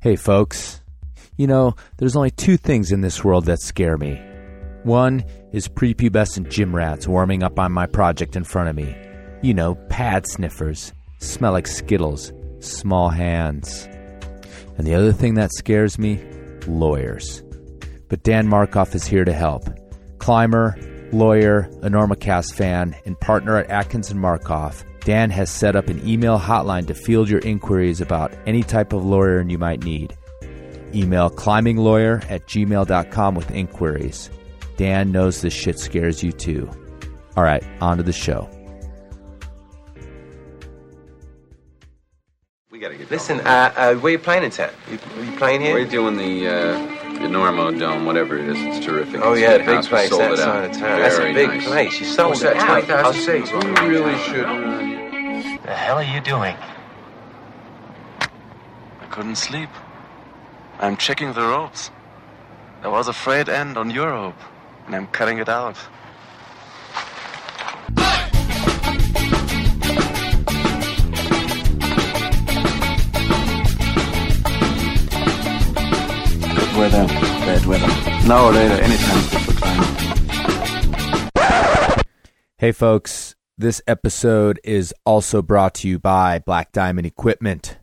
Hey, folks. You know, there's only two things in this world that scare me. One is prepubescent gym rats warming up on my project in front of me. You know, pad sniffers, smell like Skittles, small hands. And the other thing that scares me lawyers. But Dan Markoff is here to help. Climber, lawyer, Enormocast fan, and partner at Atkins and Markoff, Dan has set up an email hotline to field your inquiries about any type of lawyer you might need. Email climbinglawyer at gmail.com with inquiries. Dan knows this shit scares you too. All right, on to the show. We gotta get Listen, uh, uh, where you playing in town? You, you playing here? We're doing the uh, the Normo Dome, whatever it is. It's terrific. oh It's yeah, a big place sold that out. of town. That's a big nice. place. You sold What's it that, out. 20,000 I'll say. We really should. The hell are you doing? I couldn't sleep. I'm checking the ropes. There was a frayed end on your rope, and I'm cutting it out. Good weather, bad weather. Now or later, anytime good for climbing. Hey, folks, this episode is also brought to you by Black Diamond Equipment,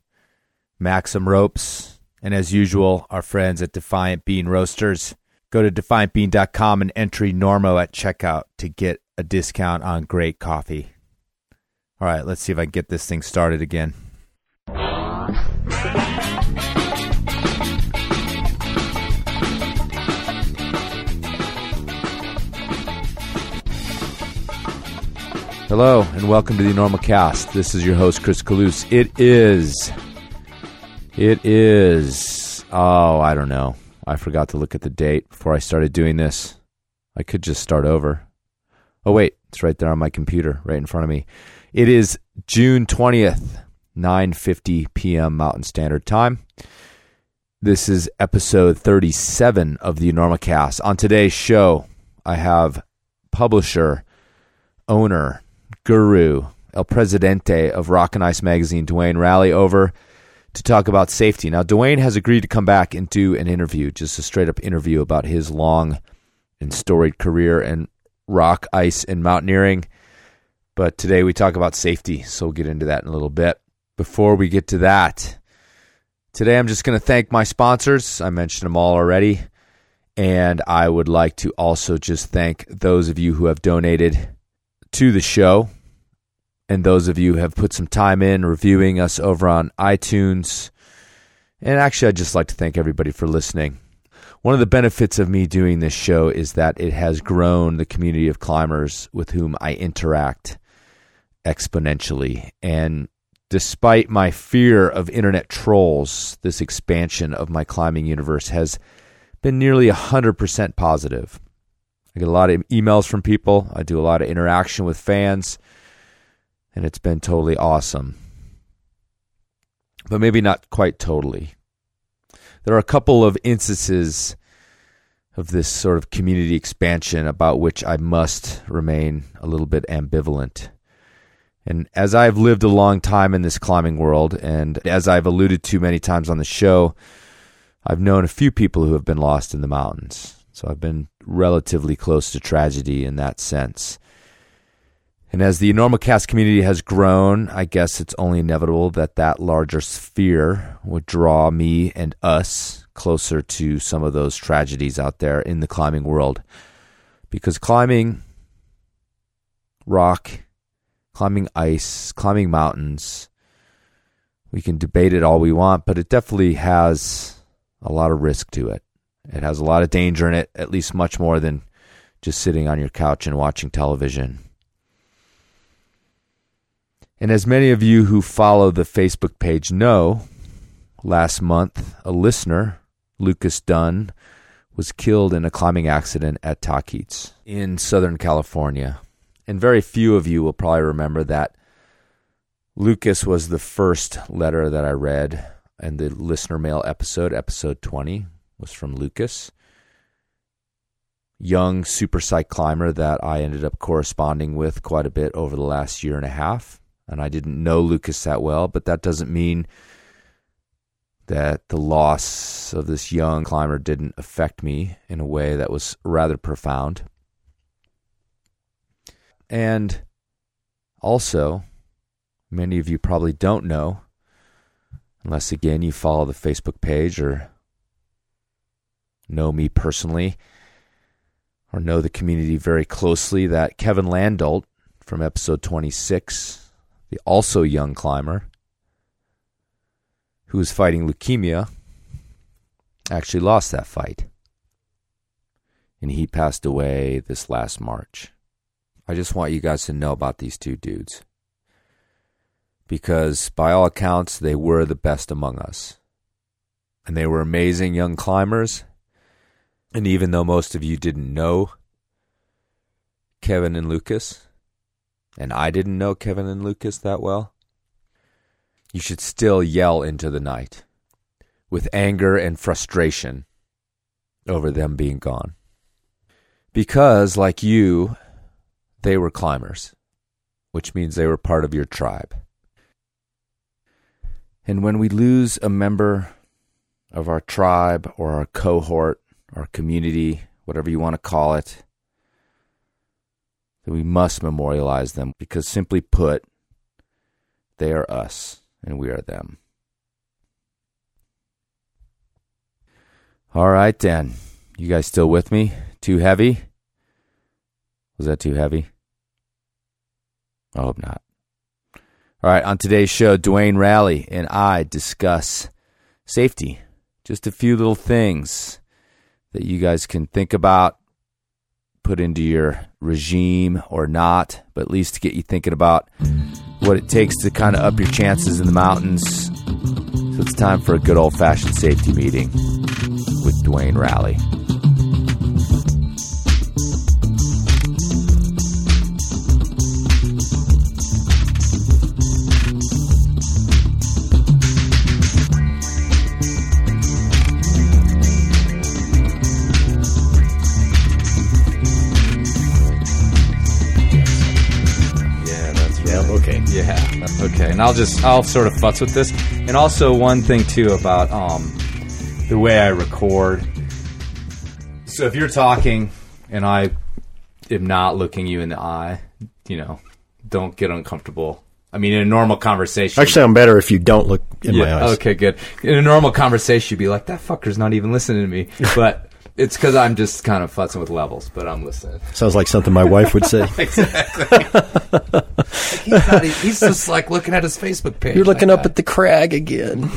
Maxim Ropes, and as usual, our friends at Defiant Bean Roasters. Go to defiantbean.com and entry Normo at checkout to get a discount on great coffee. All right, let's see if I can get this thing started again. Hello and welcome to the Enormocast. This is your host Chris Kalous. It is. It is. Oh, I don't know. I forgot to look at the date before I started doing this. I could just start over. Oh wait, it's right there on my computer, right in front of me. It is June twentieth, nine fifty p.m. Mountain Standard Time. This is episode thirty-seven of the Enormocast. On today's show, I have publisher, owner, guru, El Presidente of Rock and Ice Magazine, Duane Raleigh, over to talk about safety. Now, Duane has agreed to come back and do an interview, just a straight up interview about his long and storied career in rock, ice, and mountaineering. But today we talk about safety, so we'll get into that in a little bit. Before we get to that, today I'm just going to thank my sponsors. I mentioned them all already. And I would like to also just thank those of you who have donated to the show and those of you have put some time in reviewing us over on iTunes. And actually, I'd just like to thank everybody for listening. One of the benefits of me doing this show is that it has grown the community of climbers with whom I interact exponentially. And despite my fear of internet trolls, this expansion of my climbing universe has been nearly 100% positive. I get a lot of emails from people, I do a lot of interaction with fans, and it's been totally awesome. But maybe not quite totally. There are a couple of instances of this sort of community expansion about which I must remain a little bit ambivalent. And as I've lived a long time in this climbing world, and as I've alluded to many times on the show, I've known a few people who have been lost in the mountains. So I've been relatively close to tragedy in that sense. And as the Enormocast community has grown, I guess it's only inevitable that that larger sphere would draw me and us closer to some of those tragedies out there in the climbing world. Because climbing rock, climbing ice, climbing mountains, we can debate it all we want, but it definitely has a lot of risk to it. It has a lot of danger in it, at least much more than just sitting on your couch and watching television. And as many of you who follow the Facebook page know, last month a listener, Lucas Dunn, was killed in a climbing accident at Tahquitz in Southern California. And very few of you will probably remember that Lucas was the first letter that I read in the listener mail episode, episode 20, was from Lucas. Young super psych climber that I ended up corresponding with quite a bit over the last year and a half. And I didn't know Lucas that well, but that doesn't mean that the loss of this young climber didn't affect me in a way that was rather profound. And also, many of you probably don't know, unless again you follow the Facebook page or know me personally or know the community very closely, that Kevin Landolt from episode 26, the also young climber, who was fighting leukemia, actually lost that fight. And he passed away this last March. I just want you guys to know about these two dudes. Because by all accounts, they were the best among us. And they were amazing young climbers. And even though most of you didn't know Kevin and Lucas, and I didn't know Kevin and Lucas that well, you should still yell into the night with anger and frustration over them being gone. Because, like you, they were climbers, which means they were part of your tribe. And when we lose a member of our tribe or our cohort, our community, whatever you want to call it, then we must memorialize them because, simply put, they are us and we are them. All right, then. You guys still with me? Too heavy? Was that too heavy? I hope not. All right, on today's show, Duane Raleigh and I discuss safety. Just a few little things that you guys can think about, put into your regime or not, but at least to get you thinking about what it takes to kind of up your chances in the mountains. So it's time for a good old fashioned safety meeting with Duane Raleigh. Yeah, okay. And I'll just I'll sort of futz with this. And also one thing too about um the way I record. So if you're talking and I am not looking you in the eye, you know, don't get uncomfortable. I mean, in a normal conversation. Actually, I'm better if you don't look in my eyes. Okay, good. In a normal conversation, you'd be like, "That fucker's not even listening to me," but it's because I'm just kind of futzing with levels. But I'm listening. Sounds like something my wife would say. He's, not, he's just like looking at his Facebook page. You're looking up at the crag again.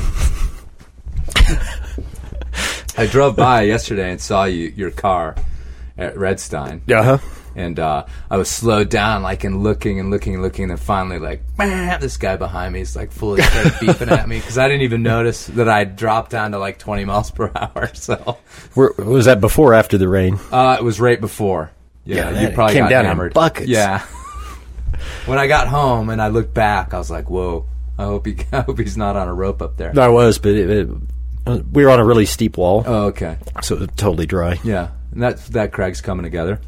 I drove by yesterday and saw you your car at Redstone, Uh huh. And uh, I was slowed down, like and looking and looking and looking, and then finally, like, this guy behind me is like fully started beeping at me because I didn't even notice that I dropped down to like 20 miles per hour. So Was that before or after the rain? uh, it was right before. Yeah, Yeah, you probably came got down in hammered. buckets. Yeah. when I got home and I looked back, I was like, "Whoa." I hope he. I hope he's not on a rope up there. I was, but it, it, we were on a really steep wall, Oh, okay. so it was totally dry. Yeah, and that that crag's coming together.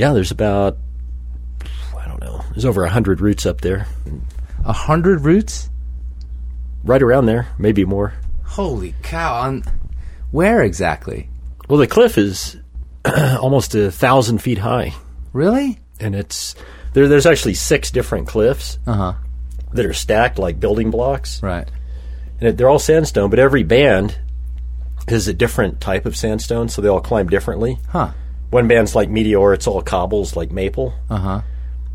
Yeah, there's about I don't know. There's over a hundred routes up there, A hundred routes. right around there, maybe more. Holy cow! On where exactly? Well, the cliff is almost a thousand feet high, Really? and it's there. There's actually six different cliffs Uh huh. that are stacked like building blocks, Right. and it, they're all sandstone. But every band is a different type of sandstone, so they all climb differently. Huh. One band's like Meteor; it's all cobbles like maple. Uh huh.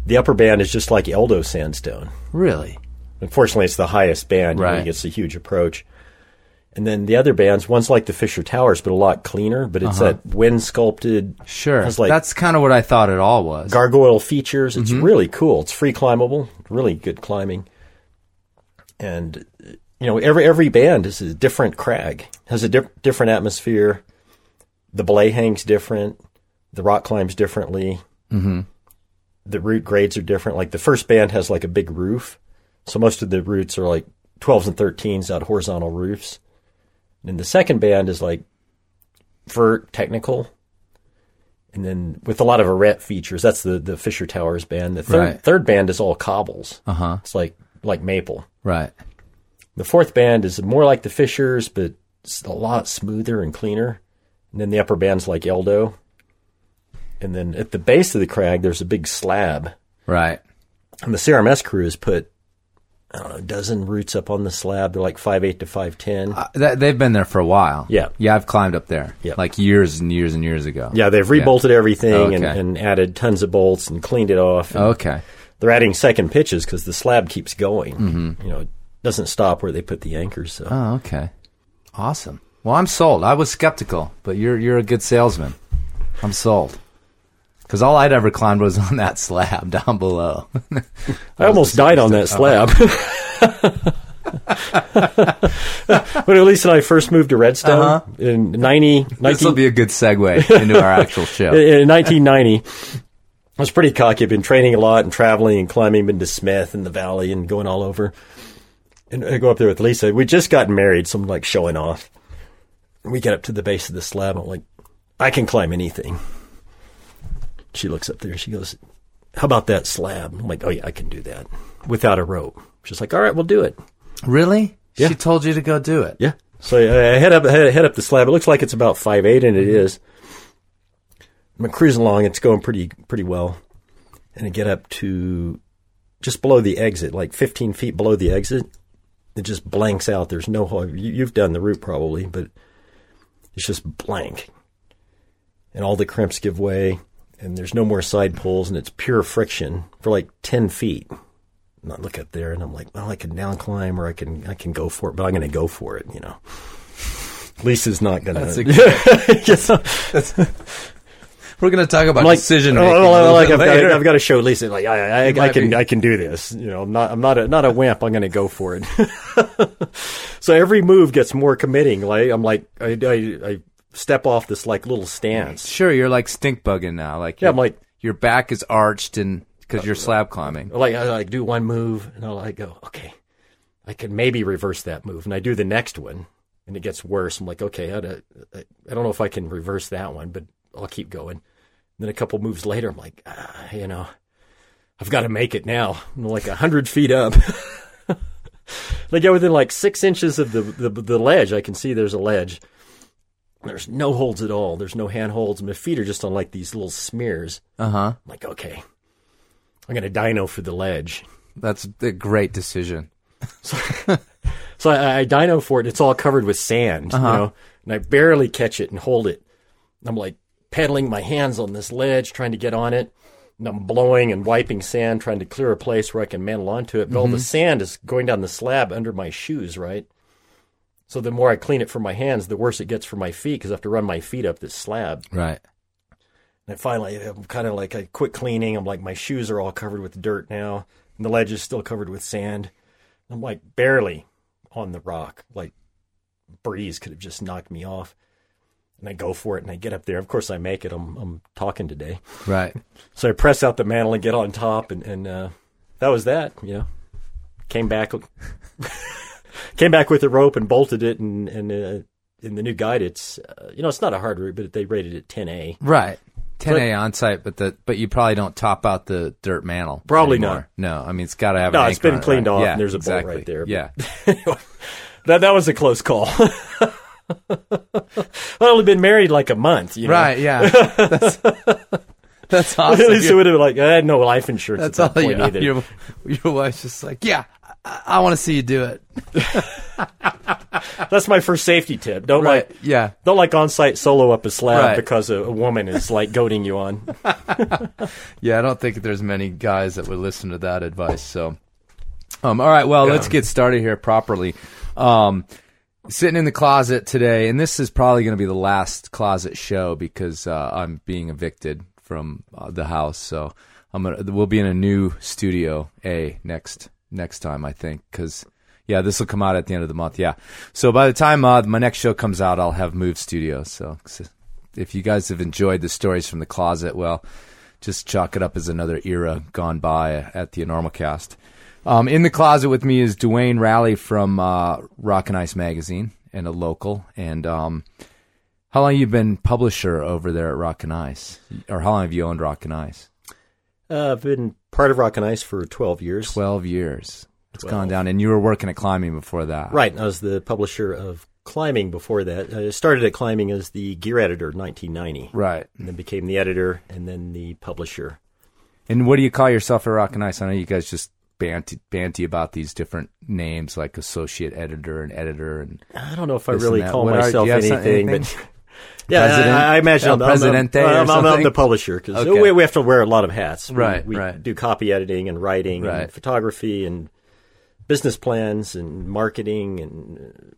The upper band is just like Eldo sandstone. Really? Unfortunately, it's the highest band. You know, Right. It's a huge approach. And then the other bands, one's like the Fisher Towers, but a lot cleaner. But it's that wind sculpted, Sure. Like That's kind of what I thought it all was. gargoyle features. It's Mm-hmm. really cool. It's free climbable, really good climbing. And you know, every every band is a different crag, has a di- different atmosphere. The belay hangs different. The rock climbs differently. Mm-hmm. The route grades are different. Like the first band has like a big roof, so most of the routes are like 12s and 13s out horizontal roofs. And then the second band is like vert technical, and then with a lot of arete features. That's the the Fisher Towers band. The third Right. third band is all cobbles. Uh huh. It's like like maple. Right. The fourth band is more like the Fishers, but it's a lot smoother and cleaner. And then the upper band's like Eldo. And then at the base of the crag, there's a big slab. Right. And the CRMS crew has put, I don't know, a dozen routes up on the slab. They're like five eight to 5'10. Uh, that, they've been there for a while. Yeah. Yeah, I've climbed up there. Yeah. Like years and years and years ago. yeah, they've rebolted everything and, Okay. and added tons of bolts and cleaned it off. Okay. They're adding second pitches because the slab keeps going. You know, it doesn't stop where they put the anchors. So. Oh, okay. Awesome. Well, I'm sold. I was skeptical, but you're you're a good salesman. I'm sold. Because all I'd ever climbed was on that slab down below. I almost died on that slab. but at least when I first moved to Redstone uh-huh. in 90, this 19, will be a good segue into our actual show. in 1990, I was pretty cocky. I've been training a lot and traveling and climbing, been to Smith and the Valley and going all over. And I go up there with Lisa. We just got married, so I'm like showing off. We get up to the base of the slab. I'm like, I can climb anything. She looks up there. She goes, How about that slab? I'm like, Oh, yeah, I can do that without a rope. She's like, All right, we'll do it. Really? Yeah. She told you to go do it. Yeah. So I I head up, head, head up the slab. It looks like it's about five eight, and it is. I'm cruising along. It's going pretty pretty well, and I get up to just below the exit, like 15 feet below the exit. It just blanks out. There's no hole. You've done the route probably, but it's just blank, and all the crimps give way, and there's no more side pulls, and it's pure friction for like 10 feet. And I look up there, and I'm like, well, I can down climb, or I can I can go for it, but I'm going to go for it, you know. Lisa's not going That's to. a- We're going to talk about like decision oh, making. oh, like I've, got. I've got to show Lisa like I, I, I, might can be- I can do this. You know, I'm not I'm not a not a wimp. I'm going to go for it. so every move gets more committing. Like I'm like I, I, I step off this like little stance. Sure, you're like stink bugging now. Like Yeah, your- I'm like- your back is arched and because you're slab climbing. Like I like do one move and I'll like go okay, I can maybe reverse that move, and I do the next one, and it gets worse. I'm like okay, I, I, I don't know if I can reverse that one, but I'll keep going. And then a couple moves later, I'm like, ah, you know, I've got to make it now. I'm like a hundred feet up. they get within like six inches of the, the the ledge. I can see there's a ledge. There's no holds at all. There's no handholds. My feet are just on like these little smears. Uh huh. I'm like, okay, I'm gonna dino for the ledge. That's a great decision. So I, I dino for it. It's all covered with sand, you know, and I barely catch it and hold it. I'm like pedaling my hands on this ledge, trying to get on it. And I'm blowing and wiping sand, trying to clear a place where I can mantle onto it. But all the sand is going down the slab under my shoes, right? So the more I clean it from my hands, the worse it gets for my feet because I have to run my feet up this slab. Right. And finally, I'm kind of like I quit cleaning. I'm like, my shoes are all covered with dirt now, and the ledge is still covered with sand. I'm like barely on the rock. Like breeze could have just knocked me off. And I go for it, and I get up there. Of course, I make it. I'm I'm talking today, Right. so I press out the mantle and get on top, and and uh, that was that. You know, came back, came back with the rope and bolted it, and and uh, in the new guide, it's uh, you know it's not a hard route, but they rated it 10A. Right. 10A on site, but the but you probably don't top out the dirt mantle. Probably anymore. No, I mean it's got to have. No, an it's been on it, cleaned right? off, Yeah, and there's a bolt right there, Yeah. That that was a close call. I've only been married like a month, you know. Right. Yeah. That's, that's At least it would have been like I had no life insurance That's at all point you, either. your, your wife's just like, yeah, I, I want to see you do it. That's my first safety tip. Don't Right. like Yeah. don't like on site solo up a slab Right. because a, a woman is like goading you on. Yeah. I don't think there's many guys that would listen to that advice. So, um, all right. Well, let's get started here properly. Um, sitting in the closet today, and this is probably going to be the last closet show because uh, I'm being evicted from uh, the house. So I'm gonna we'll be in a new studio A next next time I think because yeah this will come out at the end of the month. Yeah, so by the time uh, my next show comes out, I'll have moved studios. So if you guys have enjoyed the stories from the closet, well, just chalk it up as another era gone by at the Enormocast. Um, in the closet with me is Duane Raleigh from uh, Rock and Ice magazine and a local. And um, how long you been publisher over there at Rock and Ice, or how long have you owned Rock and Ice? Uh, I've been part of Rock and Ice for twelve years. Twelve years. It's gone down, and you were working at climbing before that, Right. I was the publisher of Climbing before that. I started at Climbing as the gear editor in 1990. Right. And then became the editor and then the publisher. And what do you call yourself at Rock and Ice? I know you guys just banty, banty about these different names like associate editor and editor and I don't know if I really call are- myself you anything, anything? but yeah, President? I, I imagine El I'm, I'm, Presidente I'm, I'm, I'm the publisher because Okay. we, we have to wear a lot of hats. We- Right, we, right. do copy editing and writing Right. and photography and business plans and marketing and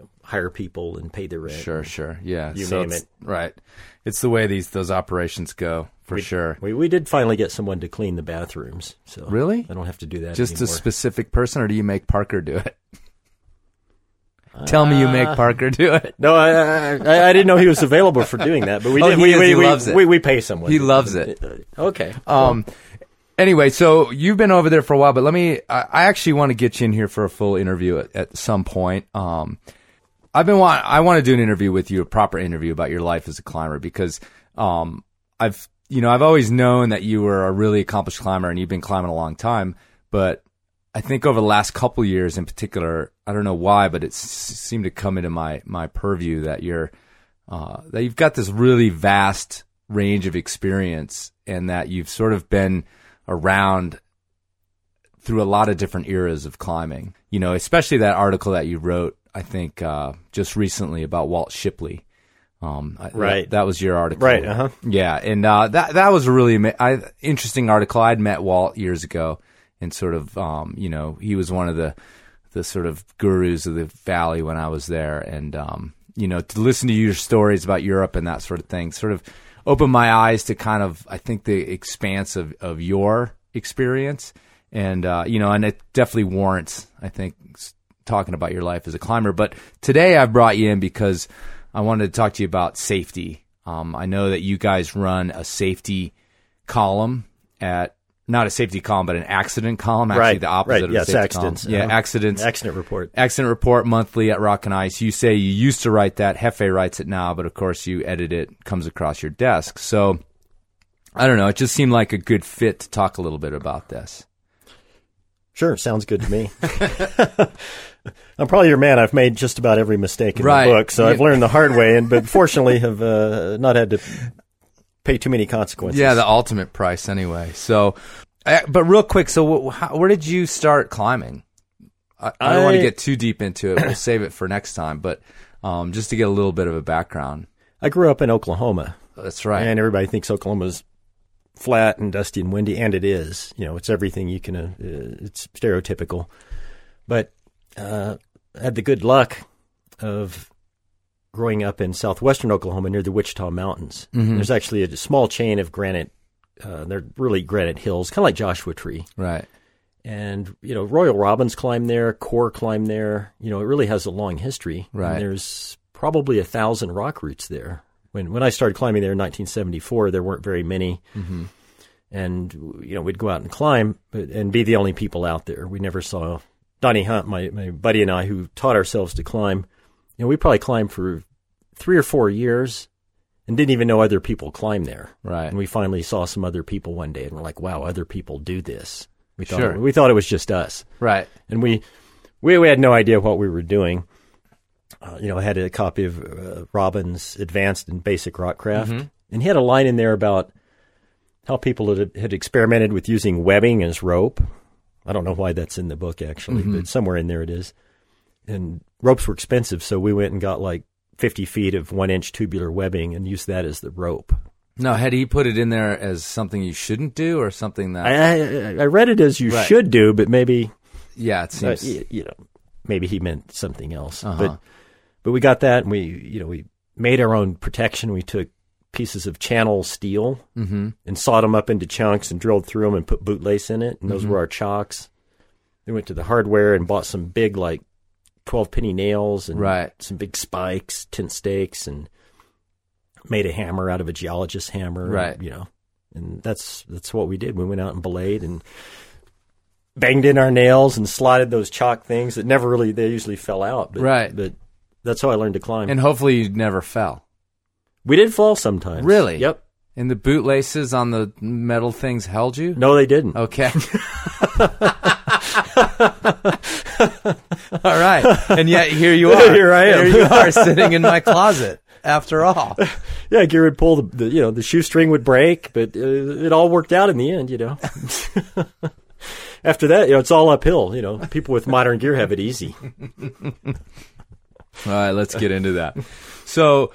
uh, hire people and pay their rent. Sure, sure, yeah. You so name it. right? It's the way these those operations go for sure. We, we did finally get someone to clean the bathrooms. So Really? I don't have to do that Just a specific person, or do you make Parker do it? Tell me you make Parker do it. No, I, I, I I didn't know he was available for doing that, but we Oh, he we, is. we, He we, loves it. We, we pay someone. He loves it. Okay. Um. Anyway, so you've been over there for a while, but let me. I, I actually want to get you in here for a full interview at, at some point. Um, I've been want. I want to do an interview with you, a proper interview about your life as a climber, because um, I've you know I've always known that you were a really accomplished climber and you've been climbing a long time, but I think over the last couple years in particular, I don't know why, but it s- seemed to come into my my purview that you're uh, that you've got this really vast range of experience, and that you've sort of been around through a lot of different eras of climbing. You know, especially that article that you wrote, I think, uh, just recently about Walt Shipley. Um, Right. That, that was your article, Right, uh-huh. Yeah, and uh, that that was a really ama- I, interesting article. I'd met Walt years ago, and sort of, um, you know, he was one of the the sort of gurus of the valley when I was there, and um, you know, to listen to your stories about Europe and that sort of thing, sort of opened my eyes to kind of, I think, the expanse of of your experience, and uh, you know, and it definitely warrants, I think, talking about your life as a climber. But today I've brought you in because I wanted to talk to you about safety. Um, I know that you guys run a safety column at not a safety column, but an accident column. Actually, Right, the opposite right, of yes, safety accidents, column. Yeah, uh-huh. accidents. Accident report. Accident report monthly at Rock and Ice. You say you used to write that. Hefe writes it now, but of course you edit it. Comes across your desk. So I don't know. It just seemed like a good fit to talk a little bit about this. Sure, sounds good to me. I'm probably your man. I've made just about every mistake in Right. the book, so I've learned the hard way, and but fortunately have uh, not had to pay too many consequences. Yeah, the ultimate price anyway. So, but real quick, so how, where did you start climbing? I, I don't want to get too deep into it. We'll save it for next time. But um, just to get a little bit of a background. I grew up in Oklahoma, That's right. and everybody thinks Oklahoma's flat and dusty and windy, and it is. You know, it's everything you can. Uh, uh, it's stereotypical, but uh, I had the good luck of growing up in southwestern Oklahoma near the Wichita Mountains. There's actually a small chain of granite. Uh, they're really granite hills, kind of like Joshua Tree. right. And you know, Royal Robbins climbed there, Kor climbed there. You know, it really has a long history. And Right. there's probably a thousand rock routes there. When when I started climbing there in 1974, there weren't very many. Mm-hmm. And you know, we'd go out and climb, but, and be the only people out there. We never saw Donnie Hunt, my my buddy, and I, who taught ourselves to climb. Know, we probably climbed for three or four years, and didn't even know other people climb there. Right. And we finally saw some other people one day, and we're like, "Wow, other people do this." We thought Sure. it, we thought it was just us, Right. and we we, we had no idea what we were doing. Uh, you know, I had a copy of uh, Robbins' Advanced and Basic Rockcraft, Mm-hmm. and he had a line in there about how people had, had experimented with using webbing as rope. I don't know why that's in the book actually, Mm-hmm. but somewhere in there it is. And ropes were expensive, so we went and got like 50 feet of one inch tubular webbing and used that as the rope. Now, had he put it in there as something you shouldn't do, or something that? I, I, I read it as you Right. should do, but maybe yeah, it uh, seems. y- you know maybe he meant something else. Uh-huh. But but we got that, and we you know we made our own protection. We took pieces of channel steel mm-hmm. and sawed them up into chunks and drilled through them and put bootlace in it, and those Mm-hmm. were our chocks. We went to the hardware and bought some big like twelve penny nails and Right. some big spikes, tent stakes, and made a hammer out of a geologist hammer. Right. You know, and that's that's what we did. We went out and belayed and banged in our nails and slotted those chalk things that never really they usually fell out. But, Right. But that's how I learned to climb. And hopefully you never fell. we did fall sometimes. Really? Yep. And the bootlaces on the metal things held you. No, they didn't. Okay. All right, and yet here you are. Here I am. Here you are, sitting in my closet. After all, Yeah, Gear would pull the, the you know the shoestring would break, but uh, it all worked out in the end. You know. After that, you know, it's all uphill. You know, people with modern gear have it easy. All right, let's get into that. So,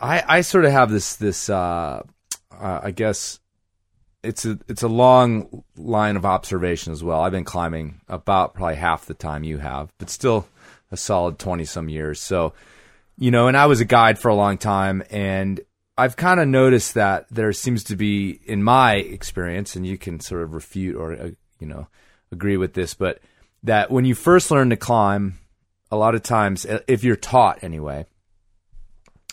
I I sort of have this this uh, uh, I guess it's a it's a long line of observation as well. I've been climbing about probably half the time you have, but still a solid twenty some years. So, you know, and I was a guide for a long time, and I've kind of noticed that there seems to be, in my experience, and you can sort of refute or uh, you know agree with this, but that when you first learn to climb, a lot of times, if you're taught anyway,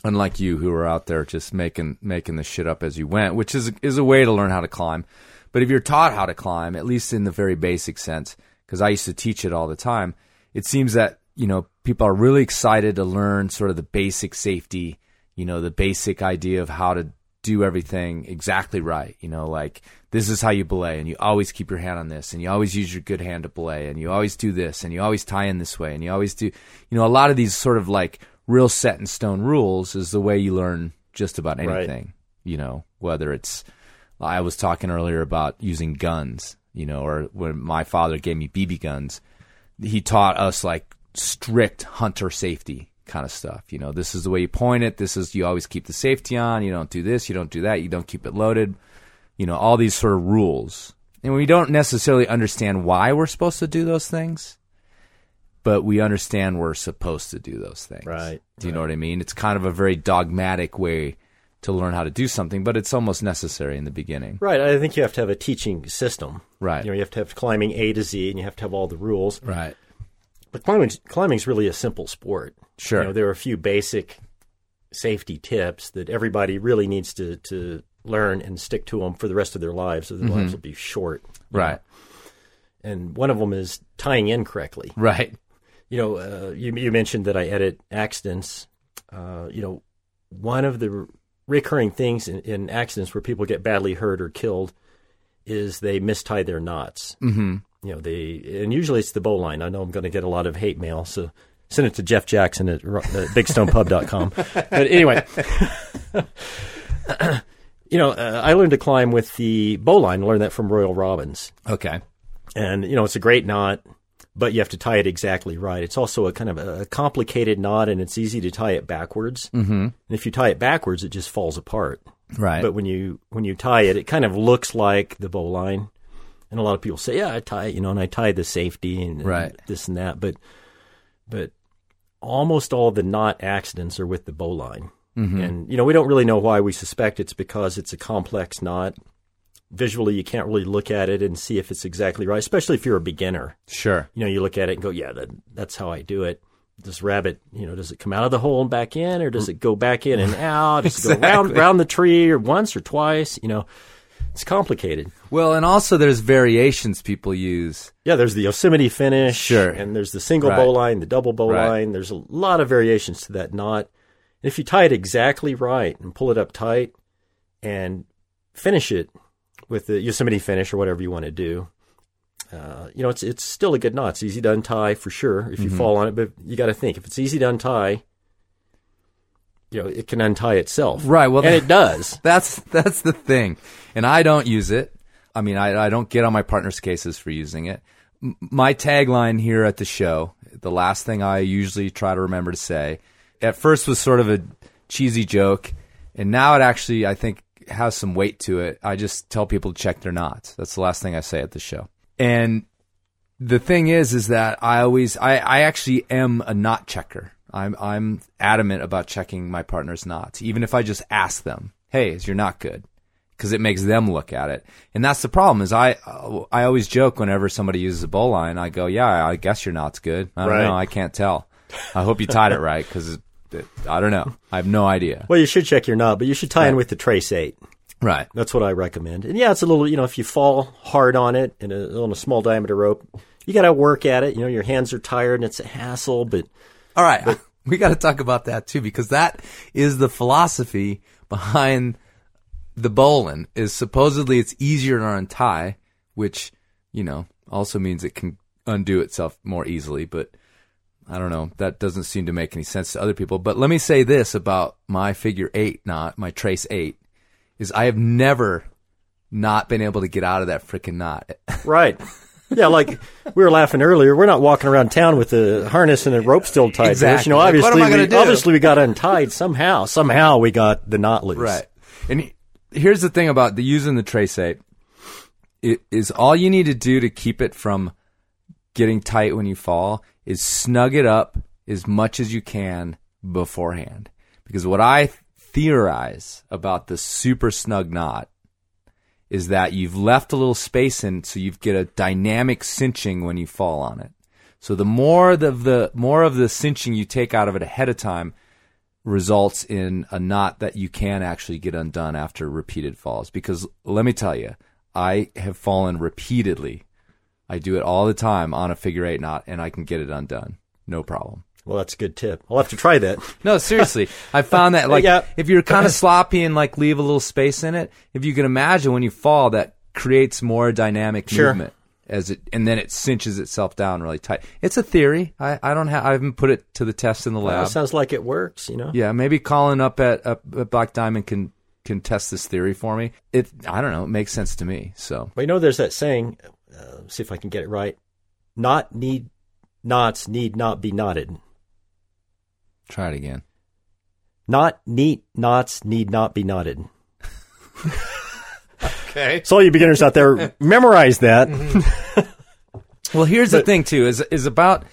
unlike you who are out there just making making the shit up as you went, which is is a way to learn how to climb. But if you're taught how to climb, at least in the very basic sense, because I used to teach it all the time, it seems that you know people are really excited to learn sort of the basic safety, you know, the basic idea of how to do everything exactly right. You know, like this is how you belay, and you always keep your hand on this, and you always use your good hand to belay, and you always do this, and you always tie in this way, and you always do, you know, a lot of these sort of like real set in stone rules is the way you learn just about Right. anything. You know, whether it's I was talking earlier about using guns, you know, or when my father gave me BB guns, he taught us like strict hunter safety kind of stuff. You know, this is the way you point it. This is you always keep the safety on. You don't do this. You don't do that. You don't keep it loaded. You know, all these sort of rules. And we don't necessarily understand why we're supposed to do those things, but we understand we're supposed to do those things. Right, Do you know what I mean? It's kind of a very dogmatic way to learn how to do something, but it's almost necessary in the beginning. Right. I think you have to have a teaching system. Right. You know, you have to have climbing A to Z, and you have to have all the rules. Right. But climbing climbing's really a simple sport. Sure. You know, there are a few basic safety tips that everybody really needs to to learn and stick to them for the rest of their lives, or their lives will mm-hmm. be short. Right. And one of them is tying in correctly. Right. You know, uh, you, you mentioned that I edit accidents. Uh, you know, one of the r- recurring things in, in accidents where people get badly hurt or killed is they mistie their knots. Mm-hmm. You know, they and usually it's the bowline. I know I'm going to get a lot of hate mail, so send it to Jeff Jackson at, bigstonepub.com. but anyway, you know, uh, I learned to climb with the bowline. I learned that from Royal Robbins Okay. and you know it's a great knot but you have to tie it exactly right it's also a kind of a complicated knot and it's easy to tie it backwards mm-hmm. and if you tie it backwards it just falls apart Right. but when you when you tie it it kind of looks like the bowline. and a lot of people say yeah i tie it you know and i tie the safety and, and Right. this and that but but almost all the knot accidents are with the bowline and you know we don't really know why we suspect it's because it's a complex knot visually you can't really look at it and see if it's exactly right especially if you're a beginner sure. you know you look at it and go yeah that, that's how i do it this rabbit you know does it come out of the hole and back in or does it go back in and out does it go round round the tree or once or twice you know it's complicated Well, and also there's variations people use. yeah there's the yosemite finish Sure. and there's the single Right. bowline the double bow Right. there's a lot of variations to that knot and if you tie it exactly right and pull it up tight and finish it with the yosemite finish or whatever you want to do uh, you know it's it's still a good knot it's easy to untie for sure if you Mm-hmm. fall on it but you got to think if it's easy to untie you know it can untie itself Right, well, and that- it does That's that's the thing, and I don't use it. I mean, I, I don't get on my partner's cases for using it. M- my tagline here at the show, the last thing I usually try to remember to say, at first was sort of a cheesy joke, and now it actually I think has some weight to it. I just tell people to check their knots. That's the last thing I say at the show, and the thing is, is that I always, I, I actually am a knot checker. I'm, I'm adamant about checking my partner's knots, even if I just ask them, "Hey, is your knot good?" Because it makes them look at it, and that's the problem. Is I, I always joke whenever somebody uses a bowline, I go, "Yeah, I guess your knot's good." I don't Right. know, I can't tell. I hope you tied it right, because I don't know. I have no idea. well you should check your knot but you should tie in with the trace eight Right. That's what I recommend. And yeah, it's a little, you know, if you fall hard on it in a, on a small diameter rope, you got to work at it. You know, your hands are tired and it's a hassle, but All right. we got to talk about that too because that is the philosophy behind the bowline is supposedly it's easier to untie, which, you know, also means it can undo itself more easily. But I don't know. That doesn't seem to make any sense to other people. But let me say this about my figure eight knot, my trace eight, is I have never not been able to get out of that freaking knot. Right. Yeah, like we were laughing earlier. We're not walking around town with the harness and a rope still tied. Exactly. You know, Like, what obviously, am I gonna we, do? obviously we got untied somehow. Somehow we got the knot loose. Right. And here's the thing about the using the trace eight. It is all you need to do to keep it from getting tight when you fall is snug it up as much as you can beforehand. Because what I theorize about the super snug knot is that you've left a little space in so you get a dynamic cinching when you fall on it. So the more of the more of the cinching you take out of it ahead of time, results in a knot that you can actually get undone after repeated falls. Because let me tell you, I have fallen repeatedly. I do it all the time on a figure eight knot, and I can get it undone. No problem. Well, that's a good tip. I'll have to try that. No, seriously. I found that like Yeah. if you're kind of sloppy and like leave a little space in it, if you can imagine when you fall, that creates more dynamic Sure. movement as it, and then it cinches itself down really tight. It's a theory. I, I don't have, I haven't put it to the test in the Well, lab. sounds like it works. You know. Yeah, maybe calling up at, at, at Black Diamond can can test this theory for me. It I don't know, it makes sense to me. So Well, you know, there's that saying. See if I can get it right. Not need knots need not be knotted. try it again. Not neat knots need not be knotted. Okay. So all you beginners out there, memorize that. Mm-hmm. Well, here's the thing too is is about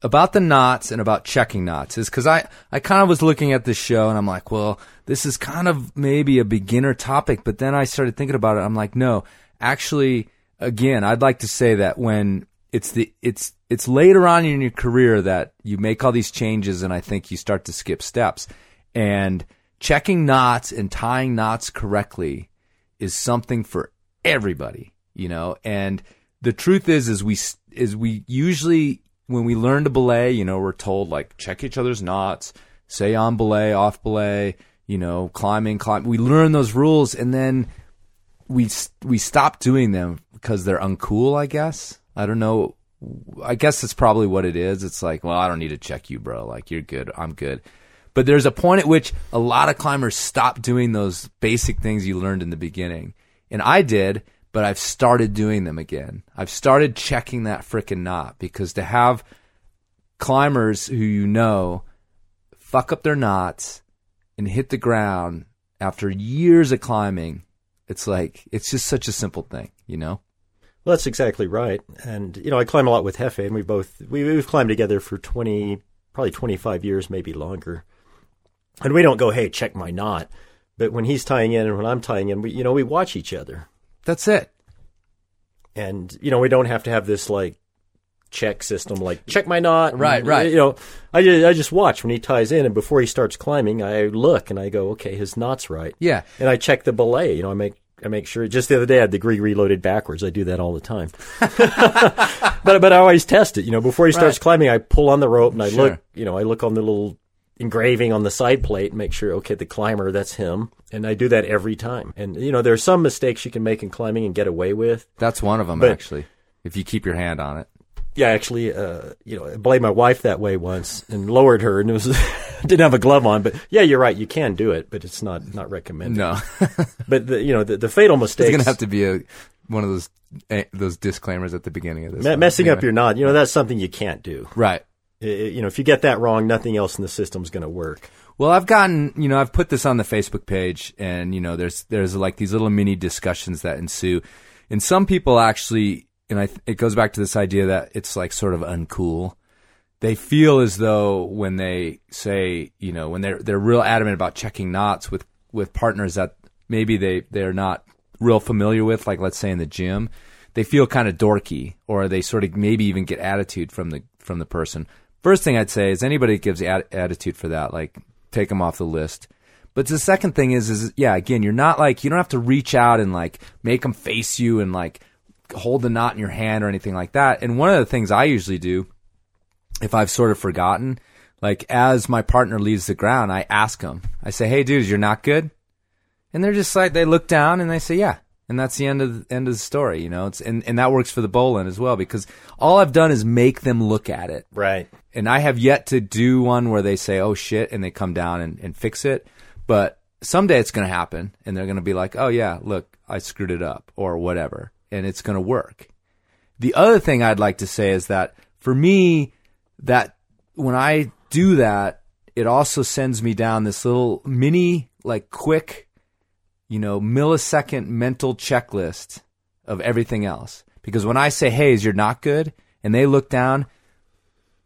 about the knots and about checking knots is because I I kind of was looking at this show and I'm like, well, this is kind of maybe a beginner topic, but then I started thinking about it. I'm like, no, actually, again, I'd like to say that when it's the it's it's later on in your career that you make all these changes and I think you start to skip steps and checking knots and tying knots correctly is something for everybody, you know. And the truth is, is we is we usually when we learn to belay, you know, we're told like check each other's knots, say on belay, off belay, you know, climbing, climb. We learn those rules, and then we we stop doing them because they're uncool. I guess I don't know. I guess that's probably what it is. It's like, well, I don't need to check you, bro. Like you're good. I'm good. But there's a point at which a lot of climbers stop doing those basic things you learned in the beginning. And I did, but I've started doing them again. I've started checking that frickin' knot because to have climbers who you know fuck up their knots and hit the ground after years of climbing, it's like, it's just such a simple thing, you know? Well, that's exactly right. And you know, I climb a lot with Hefe, and we both we, we've climbed together for twenty, probably twenty five years, maybe longer. And we don't go, hey, check my knot. But when he's tying in and when I'm tying in, we you know we watch each other, That's it. and you know we don't have to have this like check system like check my knot. Right, And, right. You know, I just, I just watch when he ties in, and before he starts climbing, I look and I go, okay, his knot's right. Yeah. And I check the belay. You know, I make I make sure. Just the other day, I had the GriGri reloaded backwards. I do that all the time. but but I always test it. You know, before he starts Right. climbing, I pull on the rope and I Sure. look. You know, I look on the little engraving on the side plate and make sure okay, the climber that's him. And I do that every time. And you know, there are some mistakes you can make in climbing and get away with. That's one of them, actually. If you keep your hand on it. Yeah, actually, uh, you know, I blamed my wife that way once and lowered her, and it was didn't have a glove on. But yeah, you're right. You can do it, but it's not not recommended. No. But the, you know, the, the fatal mistakes. It's gonna have to be a one of those eh, those disclaimers at the beginning of this. Me- messing up your knot, you know, that's something you can't do. right. I- I- you know, if you get that wrong, nothing else in the system's going to work. Well, I've gotten you know I've put this on the Facebook page, and you know there's there's like these little mini discussions that ensue, and some people actually, and I th- it goes back to this idea that it's like sort of uncool. They feel as though when they say you know when they're they're real adamant about checking knots with with partners that maybe they they're not real familiar with, like let's say in the gym, they feel kind of dorky, or they sort of maybe even get attitude from the from the person. First thing I'd say is anybody gives at- attitude for that, like take them off the list. But the second thing is, is yeah, again, you're not like you don't have to reach out and like make them face you and like hold the knot in your hand or anything like that. And one of the things I usually do, if I've sort of forgotten, like as my partner leaves the ground, I ask them. I say, "Hey, dude, you're not good?" And they're just like they look down and they say, "Yeah." and that's the end of the end of the story. You know, it's and and that works for the bowline as well because all I've done is make them look at it, Right. and I have yet to do one where they say, "Oh shit," and they come down and, and fix it. But someday it's going to happen, and they're going to be like, "Oh yeah, look, I screwed it up," or whatever, and it's going to work. The other thing I'd like to say is that for me, that when I do that, it also sends me down this little mini, like quick, you know, millisecond mental checklist of everything else. Because when I say, hey, you're not good, and they look down,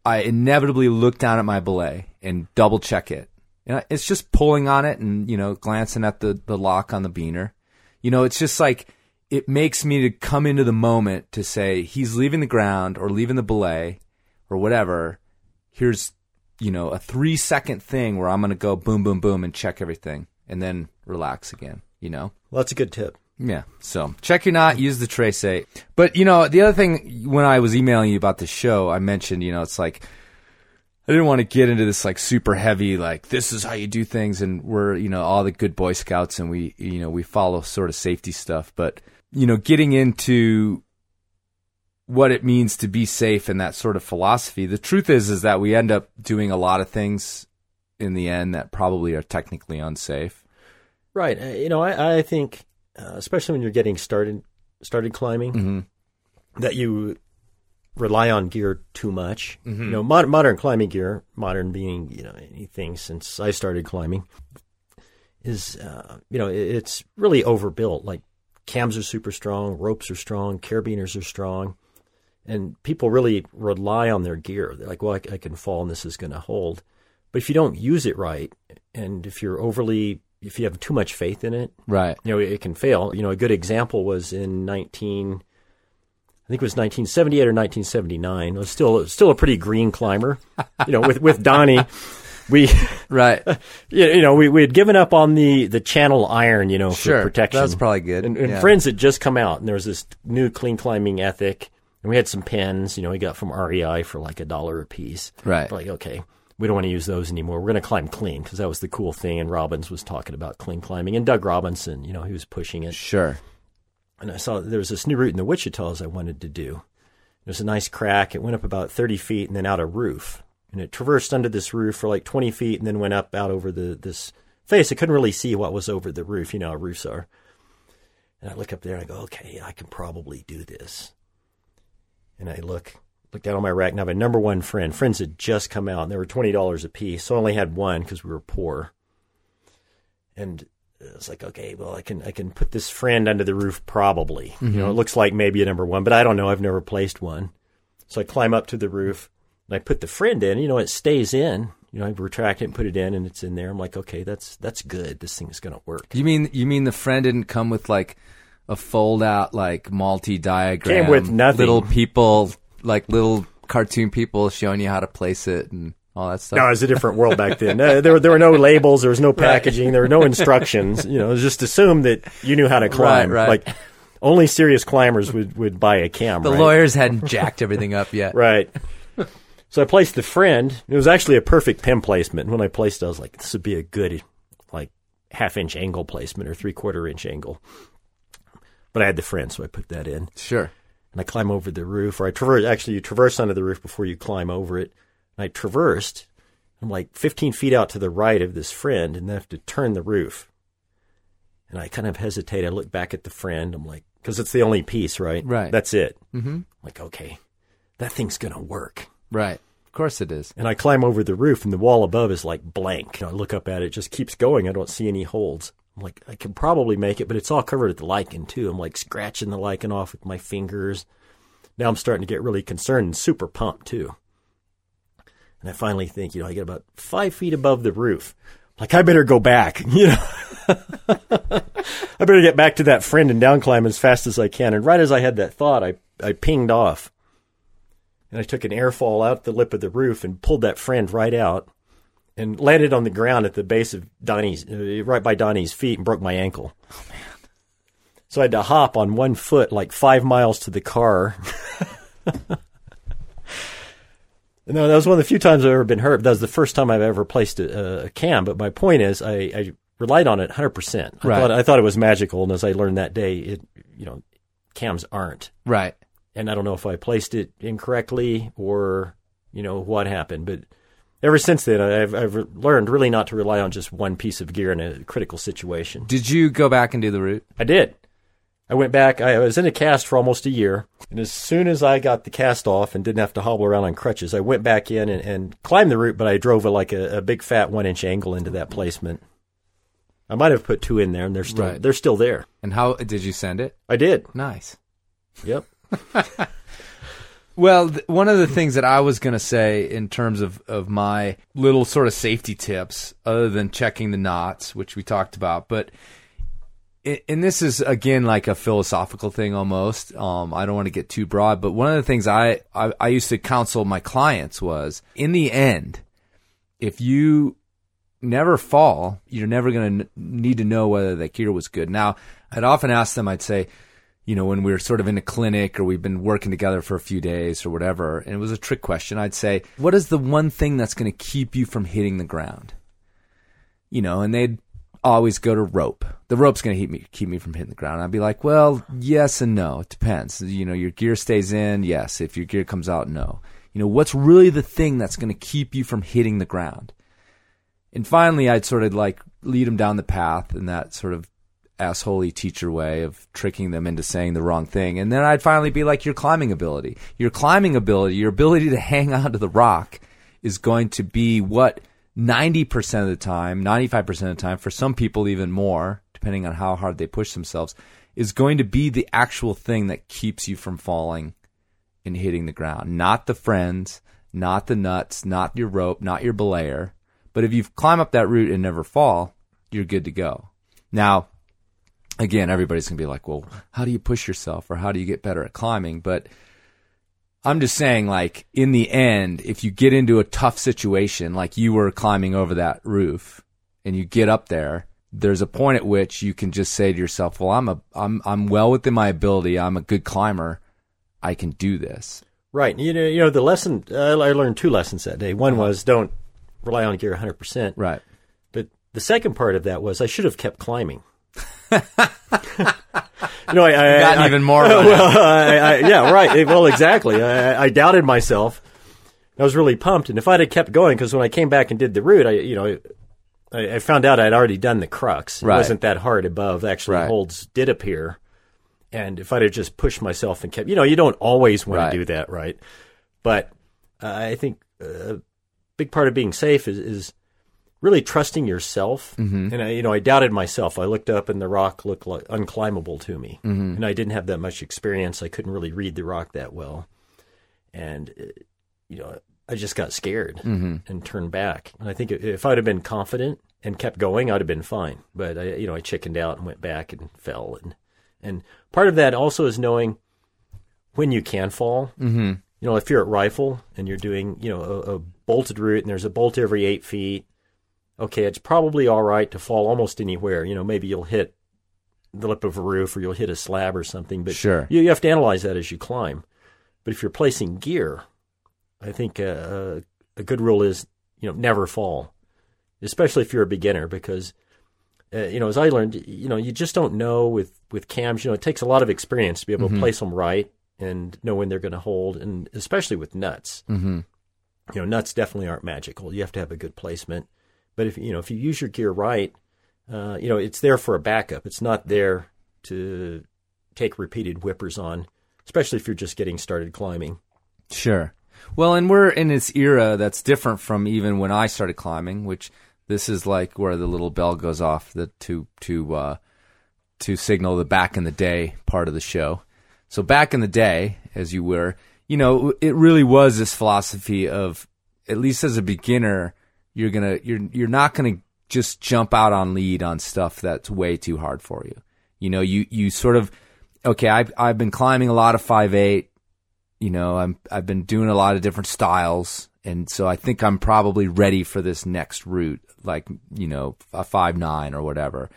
I inevitably look down at my belay and double check it. And it's just pulling on it and, you know, glancing at the, the lock on the beaner. You know, it's just like, it makes me to come into the moment to say, he's leaving the ground or leaving the belay or whatever. Here's, you know, a three second thing where I'm going to go boom, boom, boom and check everything and then relax again, you know? Well, that's a good tip. Yeah. So check your knot, use the trace eight. But you know, the other thing when I was emailing you about the show, I mentioned, you know, it's like I didn't want to get into this like super heavy, like this is how you do things, and we're you know all the good Boy Scouts, and we you know we follow sort of safety stuff, but you know, getting into what it means to be safe and that sort of philosophy. The truth is, is that we end up doing a lot of things in the end that probably are technically unsafe. Right. Uh, you know, I, I think, uh, especially when you're getting started started climbing, Mm-hmm. that you rely on gear too much. You know, mod- modern climbing gear, modern being you know anything since I started climbing, is uh, you know it's really overbuilt. Like cams are super strong, ropes are strong, carabiners are strong, and people really rely on their gear. They're like, well, I, I can fall and this is going to hold. But if you don't use it right, and if you're overly, if you have too much faith in it, Right. you know, it can fail. You know, a good example was in 19, I think it was 1978 or 1979. It was still still a pretty green climber. You know, with with Donnie, we Right. you know we we had given up on the the channel iron. You know, for Sure. protection. That's probably good. And, and Yeah. Friends had just come out, and there was this new clean climbing ethic. And we had some pens, you know, we got from REI for like a dollar a piece. Right. Like, okay, we don't want to use those anymore. We're going to climb clean because that was the cool thing. And Robbins was talking about clean climbing, and Doug Robinson, you know, he was pushing it. Sure. And I saw there was this new route in the Wichitas I wanted to do. It was a nice crack. It went up about 30 feet and then out a roof. And it traversed under this roof for like 20 feet and then went up out over the this face. I couldn't really see what was over the roof. You know how roofs are. And I look up there and I go, okay, I can probably do this. And I look look down on my rack and I have a number one friend. Friends had just come out and they were twenty dollars a piece. So I only had one because we were poor. And it's like, okay, well, I can I can put this friend under the roof probably. You know, mm-hmm. it looks like maybe a number one, but I don't know. I've never placed one. So I climb up to the roof and I put the friend in. You know, it stays in. You know, I retract it and put it in, and it's in there. I'm like, okay, that's that's good. This thing's gonna work. You mean you mean the friend didn't come with like a fold out like multi diagram Came with nothing. little people like little cartoon people showing you how to place it and all that stuff. No, it was a different world back then. Uh, there, were- there were no labels. There was no packaging. There were no instructions. You know, just assumed that you knew how to climb. right. right. Like only serious climbers would, would buy a camera. the right? lawyers hadn't jacked everything up yet. Right. So I placed the friend. It was actually a perfect pin placement. And when I placed it, I was like, this would be a good, like, half inch angle placement or three quarter inch angle. But I had the friend, so I put that in. Sure. And I climb over the roof, or I traverse, actually, you traverse under the roof before you climb over it. And I traversed. I'm like 15 feet out to the right of this friend, and I have to turn the roof. And I kind of hesitate. I look back at the friend. I'm like, because it's the only piece, right? Right. That's it. Mm-hmm. Like, okay, that thing's going to work. Right. Of course it is. And I climb over the roof, and the wall above is like blank. And I look up at it, it just keeps going. I don't see any holes. I'm like, I can probably make it, but it's all covered with lichen too. I'm like scratching the lichen off with my fingers. Now I'm starting to get really concerned and super pumped too. And I finally think, you know, I get about five feet above the roof. Like, I better go back, you know. I better get back to that friend and down climb as fast as I can. And right as I had that thought, I, I pinged off. And I took an airfall out the lip of the roof and pulled that friend right out and landed on the ground at the base of Donnie's, uh, right by Donnie's feet and broke my ankle. Oh, man. So I had to hop on one foot like five miles to the car. No, that was one of the few times I've ever been hurt. That was the first time I've ever placed a, a cam. But my point is, I, I relied on it 100%. I Right. thought I thought it was magical and as I learned that day it you know cams aren't. Right. And I don't know if I placed it incorrectly or you know what happened, but ever since then I've I've learned really not to rely on just one piece of gear in a critical situation. Did you go back and do the route? I did. I went back. I was in a cast for almost a year, and as soon as I got the cast off and didn't have to hobble around on crutches, I went back in and, and climbed the route. But I drove a, like a, a big fat one inch angle into that placement. I might have put two in there, and they're still Right. they're still there. And how did you send it? I did. Nice. Yep. Well, th- one of the things that I was going to say in terms of, of my little sort of safety tips, other than checking the knots, which we talked about, but and this is again like a philosophical thing almost. Um, I don't want to get too broad, but one of the things I, I I used to counsel my clients was, in the end, if you never fall, you're never going to n- need to know whether the gear was good. Now, I'd often ask them, I'd say, you know, when we are sort of in a clinic or we've been working together for a few days or whatever, and it was a trick question, I'd say, what is the one thing that's going to keep you from hitting the ground? You know, and they'd always go to rope. The rope's going to keep me keep me from hitting the ground. I'd be like, well, yes and no. It depends. You know, your gear stays in, yes. If your gear comes out, no. You know, what's really the thing that's going to keep you from hitting the ground? And finally, I'd sort of like lead them down the path in that sort of assholey teacher way of tricking them into saying the wrong thing. And then I'd finally be like, your climbing ability. Your climbing ability, your ability to hang on to the rock is going to be what 90% of the time, 95% of the time, for some people even more, depending on how hard they push themselves, is going to be the actual thing that keeps you from falling and hitting the ground. Not the friends, not the nuts, not your rope, not your belayer. But if you climb up that route and never fall, you're good to go. Now, again, everybody's going to be like, well, how do you push yourself or how do you get better at climbing? But I'm just saying, like, in the end, if you get into a tough situation, like you were climbing over that roof and you get up there, there's a point at which you can just say to yourself, well, I'm a, I'm, I'm well within my ability. I'm a good climber. I can do this. Right. You know, you know the lesson. Uh, I learned two lessons that day. One was don't rely on gear 100. percent Right. But the second part of that was I should have kept climbing. you know, I, I Gotten I- even more well, I, yeah, right. Well, exactly. I, I doubted myself. I was really pumped, and if I'd have kept going, because when I came back and did the route, I, you know, I, I found out I'd already done the crux. It Right. wasn't that hard above. Actually, Right. holds did appear, and if I'd have just pushed myself and kept, you know, you don't always want Right. to do that, right? But uh, I think uh, a big part of being safe is, is really trusting yourself. Mm-hmm. And I, you know, I doubted myself. I looked up and the rock looked like unclimbable to me, Mm-hmm. and I didn't have that much experience. I couldn't really read the rock that well, and uh, you know, I just got scared Mm-hmm. and turned back. And I think if I'd have been confident and kept going, I'd have been fine. But I, you know, I chickened out and went back and fell. And and part of that also is knowing when you can fall. Mm-hmm. You know, if you're at Rifle and you're doing, you know, a, a bolted route and there's a bolt every eight feet, okay, it's probably all right to fall almost anywhere. You know, maybe you'll hit the lip of a roof or you'll hit a slab or something. But Sure. you, you have to analyze that as you climb. But if you're placing gear, I think uh, a good rule is, you know, never fall, especially if you're a beginner, because, uh, you know, as I learned, you know, you just don't know with, with cams, you know, it takes a lot of experience to be able to place them right and know when they're going to hold, and especially with nuts. Mm-hmm. You know, nuts definitely aren't magical. You have to have a good placement. But if, you know, if you use your gear right, uh, you know, it's there for a backup. It's not there to take repeated whippers on, especially if you're just getting started climbing. Sure. Well, and we're in this era that's different from even when I started climbing, which this is like where the little bell goes off the, to to uh, to signal the back in the day part of the show. So back in the day, as you were, you know, it really was this philosophy of at least as a beginner, you're gonna you're you're not gonna just jump out on lead on stuff that's way too hard for you. You know, you you sort of okay. I've I've been climbing a lot of five eight you know, I'm I've been doing a lot of different styles, and so I think I'm probably ready for this next route, like you know, a five nine or whatever.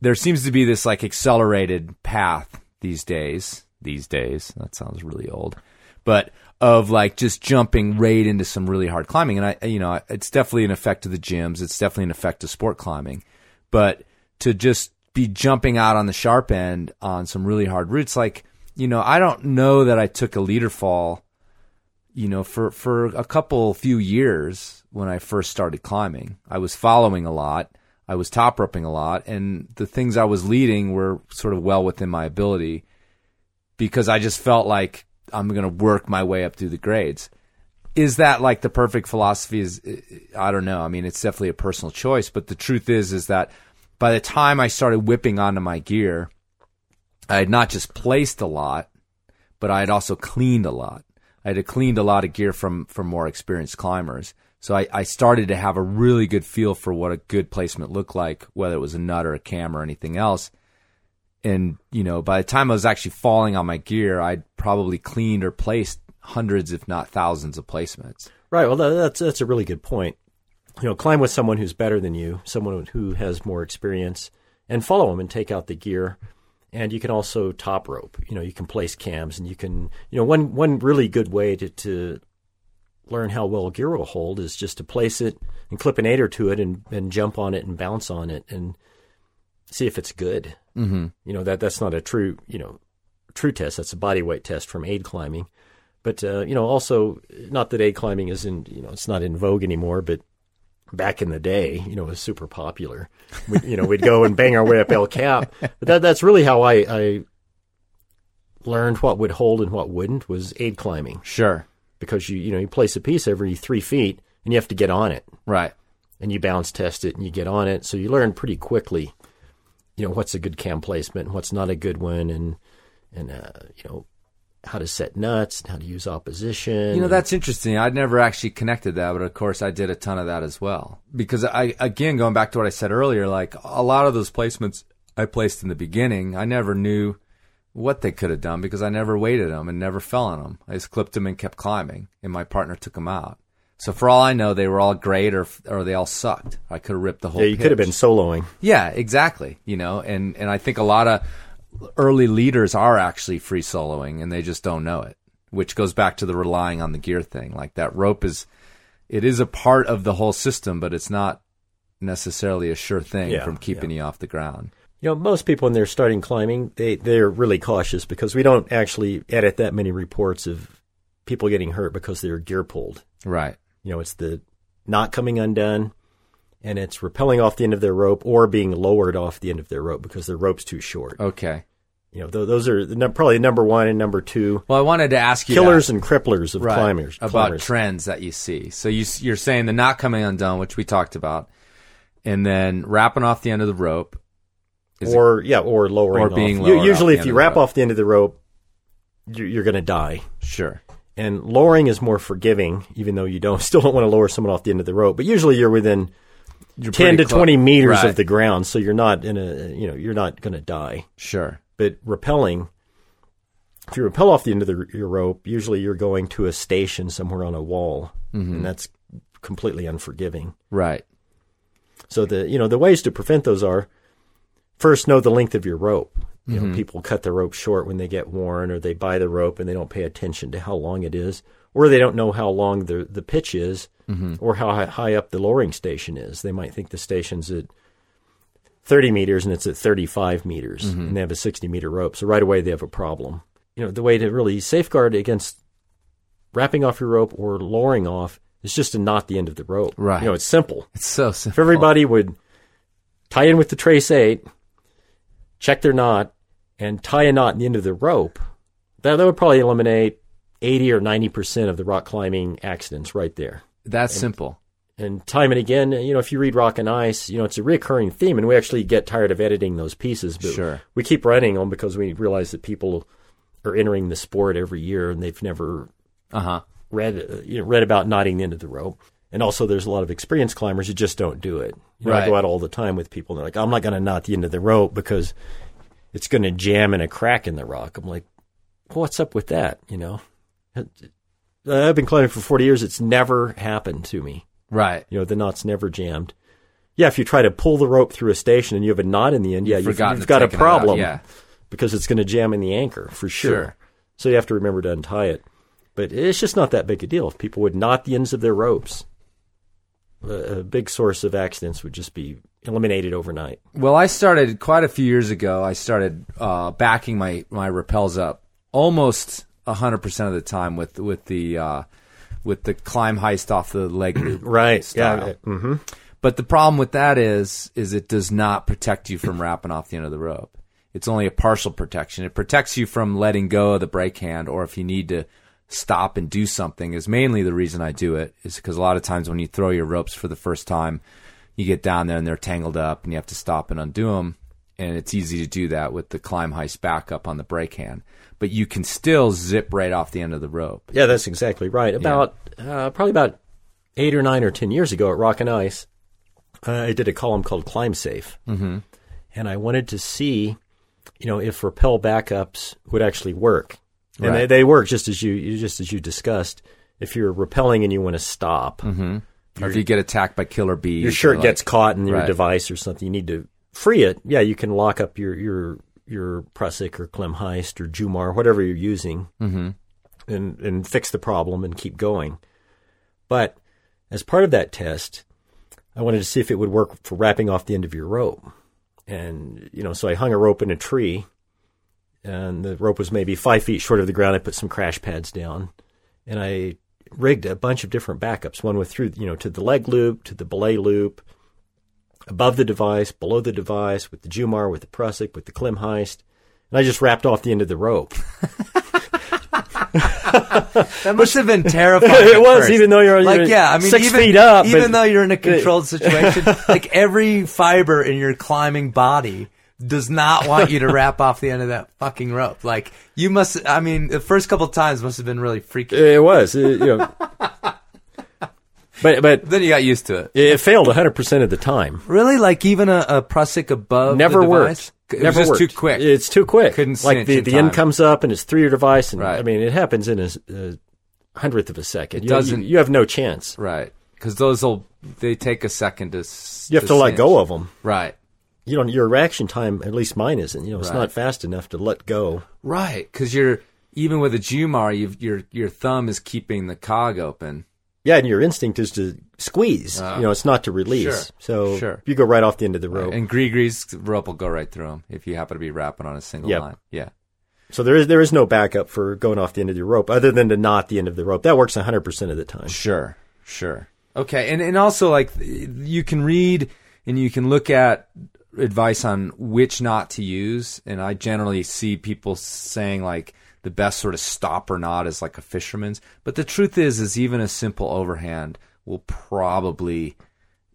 There seems to be this like accelerated path these days. These days, that sounds really old, but of like just jumping right into some really hard climbing, and I, you know, it's definitely an effect of the gyms. It's definitely an effect of sport climbing, but to just be jumping out on the sharp end on some really hard routes, like you know, I don't know that I took a leader fall, you know, for for a couple few years when I first started climbing. I was following a lot. I was top roping a lot, and the things I was leading were sort of well within my ability because I just felt like I'm going to work my way up through the grades. Is that like the perfect philosophy? Is I don't know. I mean, it's definitely a personal choice, but the truth is, is that by the time I started whipping onto my gear, I had not just placed a lot, but I had also cleaned a lot. I had cleaned a lot of gear from from more experienced climbers. So I, I started to have a really good feel for what a good placement looked like, whether it was a nut or a cam or anything else. And, you know, by the time I was actually falling on my gear, I'd probably cleaned or placed hundreds, if not thousands of placements. Right. Well, that's that's a really good point. You know, climb with someone who's better than you, someone who has more experience, and follow them and take out the gear. And you can also top rope. You know, you can place cams, and you can. You know, one one really good way to to learn how well gear will hold is just to place it and clip an aider to it and, and jump on it and bounce on it and see if it's good. Mm-hmm. You know that that's not a true you know true test. That's a body weight test from aid climbing. But uh, you know also not that aid climbing is in you know it's not in vogue anymore, but back in the day, you know, it was super popular. We, you know, we'd go and bang our way up El Cap. But that that's really how I, I learned what would hold and what wouldn't was aid climbing Sure. because you you know you place a piece every three feet and you have to get on it Right. and you bounce test it and you get on it so you learn pretty quickly you know what's a good cam placement and what's not a good one and and uh, you know how to set nuts and how to use opposition You know, that's interesting. I'd never actually connected that, but of course I did a ton of that as well. Because I, again, going back to what I said earlier, like a lot of those placements I placed in the beginning, I never knew what they could have done because I never weighted them and never fell on them. I just clipped them and kept climbing, and my partner took them out. So for all I know, they were all great or or they all sucked. I could have ripped the whole. yeah you could have been soloing Yeah, exactly. You know, and and I think a lot of early leaders are actually free soloing and they just don't know it, which goes back to the relying on the gear thing. Like that rope is it is a part of the whole system, but it's not necessarily a sure thing Yeah, from keeping you off the ground. You know, most people when they're starting climbing, they they're really cautious because we don't actually edit that many reports of people getting hurt because their gear pulled. Right. You know, it's the not coming undone, and it's rappelling off the end of their rope or being lowered off the end of their rope because their rope's too short. Okay. You know, th- those are the, probably number one and number two Well, I wanted to ask you killers that. and cripplers of right, climbers. about climbers. trends that you see. So you, you're saying the not coming undone, which we talked about, and then rapping off the end of the rope. Is it- or yeah, or lowering Or being off. U- lowered off Usually, the if end you of the wrap rope. off the end of the rope, you're, you're going to die. sure. And lowering is more forgiving, even though you don't still don't want to lower someone off the end of the rope. But usually, you're within You're ten to twenty meters Right. of the ground, so you're not in a you know you're not going to die. Sure. But rappelling, if you rappel off the end of the, your rope, usually you're going to a station somewhere on a wall, Mm-hmm. and that's completely unforgiving. Right. So the you know the ways to prevent those are first know the length of your rope. You Mm-hmm. know, people cut the rope short when they get worn, or they buy the rope and they don't pay attention to how long it is, or they don't know how long the the pitch is, Mm-hmm. or how high up the lowering station is. They might think the station's at 30 meters and it's at 35 meters, Mm-hmm. and they have a 60 meter rope. So right away they have a problem. You know, the way to really safeguard against rapping off your rope or lowering off is just to knot the end of the rope. Right. You know, it's simple. It's so simple. If everybody would tie in with the trace eight, check their knot, and tie a knot in the end of the rope, that, that would probably eliminate 80 or 90% of the rock climbing accidents right there. That's simple. And time and again, you know, if you read Rock and Ice, you know, it's a recurring theme, and we actually get tired of editing those pieces, but Sure. we keep running them because we realize that people are entering the sport every year and they've never Uh huh. read you know, read about knotting the end of the rope. And also, there's a lot of experienced climbers who just don't do it. You know, I go out all the time with people, and they're like, "I'm not going to knot the end of the rope because it's going to jam in a crack in the rock." I'm like, well, "What's up with that?" You know, I've been climbing for 40 years. It's never happened to me. Right. You know, the knot's never jammed. Yeah, if you try to pull the rope through a station and you have a knot in the end, yeah, you've, you've got a problem Yeah. because it's going to jam in the anchor for sure. Sure. So you have to remember to untie it. But it's just not that big a deal. If people would knot the ends of their ropes, a, a big source of accidents would just be eliminated overnight. Well, I started quite a few years ago. I started uh, backing my my rappels up almost hundred percent of the time with with the uh, with the Klemheist off the leg loop. Right. style. Yeah. hmm But the problem with that is is it does not protect you from rapping off the end of the rope. It's only a partial protection. It protects you from letting go of the brake hand or if you need to stop and do something is mainly the reason I do it is because a lot of times when you throw your ropes for the first time, you get down there and they're tangled up and you have to stop and undo them. And it's easy to do that with the Klemheist backup on the brake hand. But you can still zip right off the end of the rope. Yeah, that's exactly right. About uh, probably about eight or nine or ten years ago at Rock and Ice, uh, I did a column called Climb Safe, mm-hmm. and I wanted to see, you know, if rappel backups would actually work, and Right. they, they work just as you just as you discussed. If you're rappelling and you want to stop, Or if you get attacked by killer bees, your shirt like- gets caught in your Right. device or something, you need to free it. Yeah, you can lock up your your your Prusik or Klemheist or Jumar, whatever you're using, mm-hmm. and and fix the problem and keep going. But as part of that test, I wanted to see if it would work for rapping off the end of your rope. And you know, so I hung a rope in a tree, and the rope was maybe five feet short of the ground. I put some crash pads down, and I rigged a bunch of different backups. One with through, you know, to the leg loop, to the belay loop, above the device, below the device, with the Jumar, with the Prusik, with the Klemheist. And I just rapped off the end of the rope. That must have been terrifying. It was, first. even though you're- like, you're yeah, I mean, six even, feet up, even but- though you're in a controlled situation, like every fiber in your climbing body does not want you to rap off the end of that fucking rope. Like, you must. I mean, the first couple times must have been really freaky. It was, it- you know. But but Then you got used to it. it failed 100% of the time. Really, like even a, a Prusik above Never the worked. It Never was worked. too quick. It's too quick. Couldn't like the, in the end comes up and it's through your device, and Right. I mean it happens in a hundredth of a second. It you, doesn't- You, you have no chance. right, because those will they take a second to. You have to, let go of them. Right. You know your reaction time. At least mine isn't. You know, it's Right. not fast enough to let go. Right, because you're even with a Jumar, you've, your your thumb is keeping the cog open. Yeah, and your instinct is to squeeze. Ah. you know, it's not to release. Sure. So Sure. you go right off the end of the rope. And GriGri's rope will go right through him if you happen to be rapping on a single Yep. line. Yeah. So there is there is no backup for going off the end of the rope other than to knot the end of the rope. That works 100% of the time. Sure, sure. Okay, and and also like you can read and you can look at advice on which knot to use, and I generally see people saying like the best sort of stopper knot is like a fisherman's, but the truth is, is even a simple overhand will probably,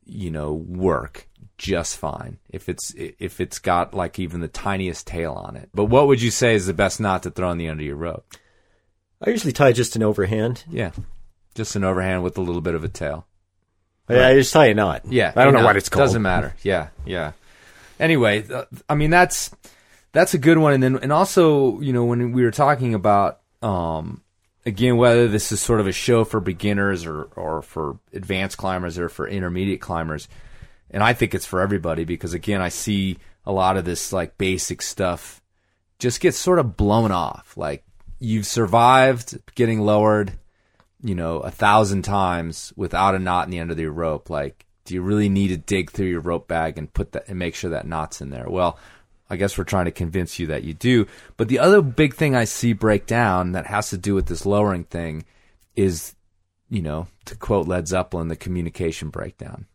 you know, work just fine if it's if it's got like even the tiniest tail on it. But what would you say is the best knot to throw on the end of your rope? I usually tie just an overhand. Yeah, just an overhand with a little bit of a tail. Yeah, I just tie a knot. Yeah, I don't know what it's called. Doesn't matter. Yeah, yeah. Anyway, I mean that's that's a good one, and then and also you know when we were talking about um again whether this is sort of a show for beginners or or for advanced climbers or for intermediate climbers, and I think it's for everybody because again I see a lot of this like basic stuff just gets sort of blown off. Like you've survived getting lowered you know, a thousand times without a knot in the end of your rope. Like, do you really need to dig through your rope bag and put that and make sure that knot's in there? Well, I guess we're trying to convince you that you do. But the other big thing I see break down that has to do with this lowering thing is, you know, to quote Led Zeppelin, the communication breakdown.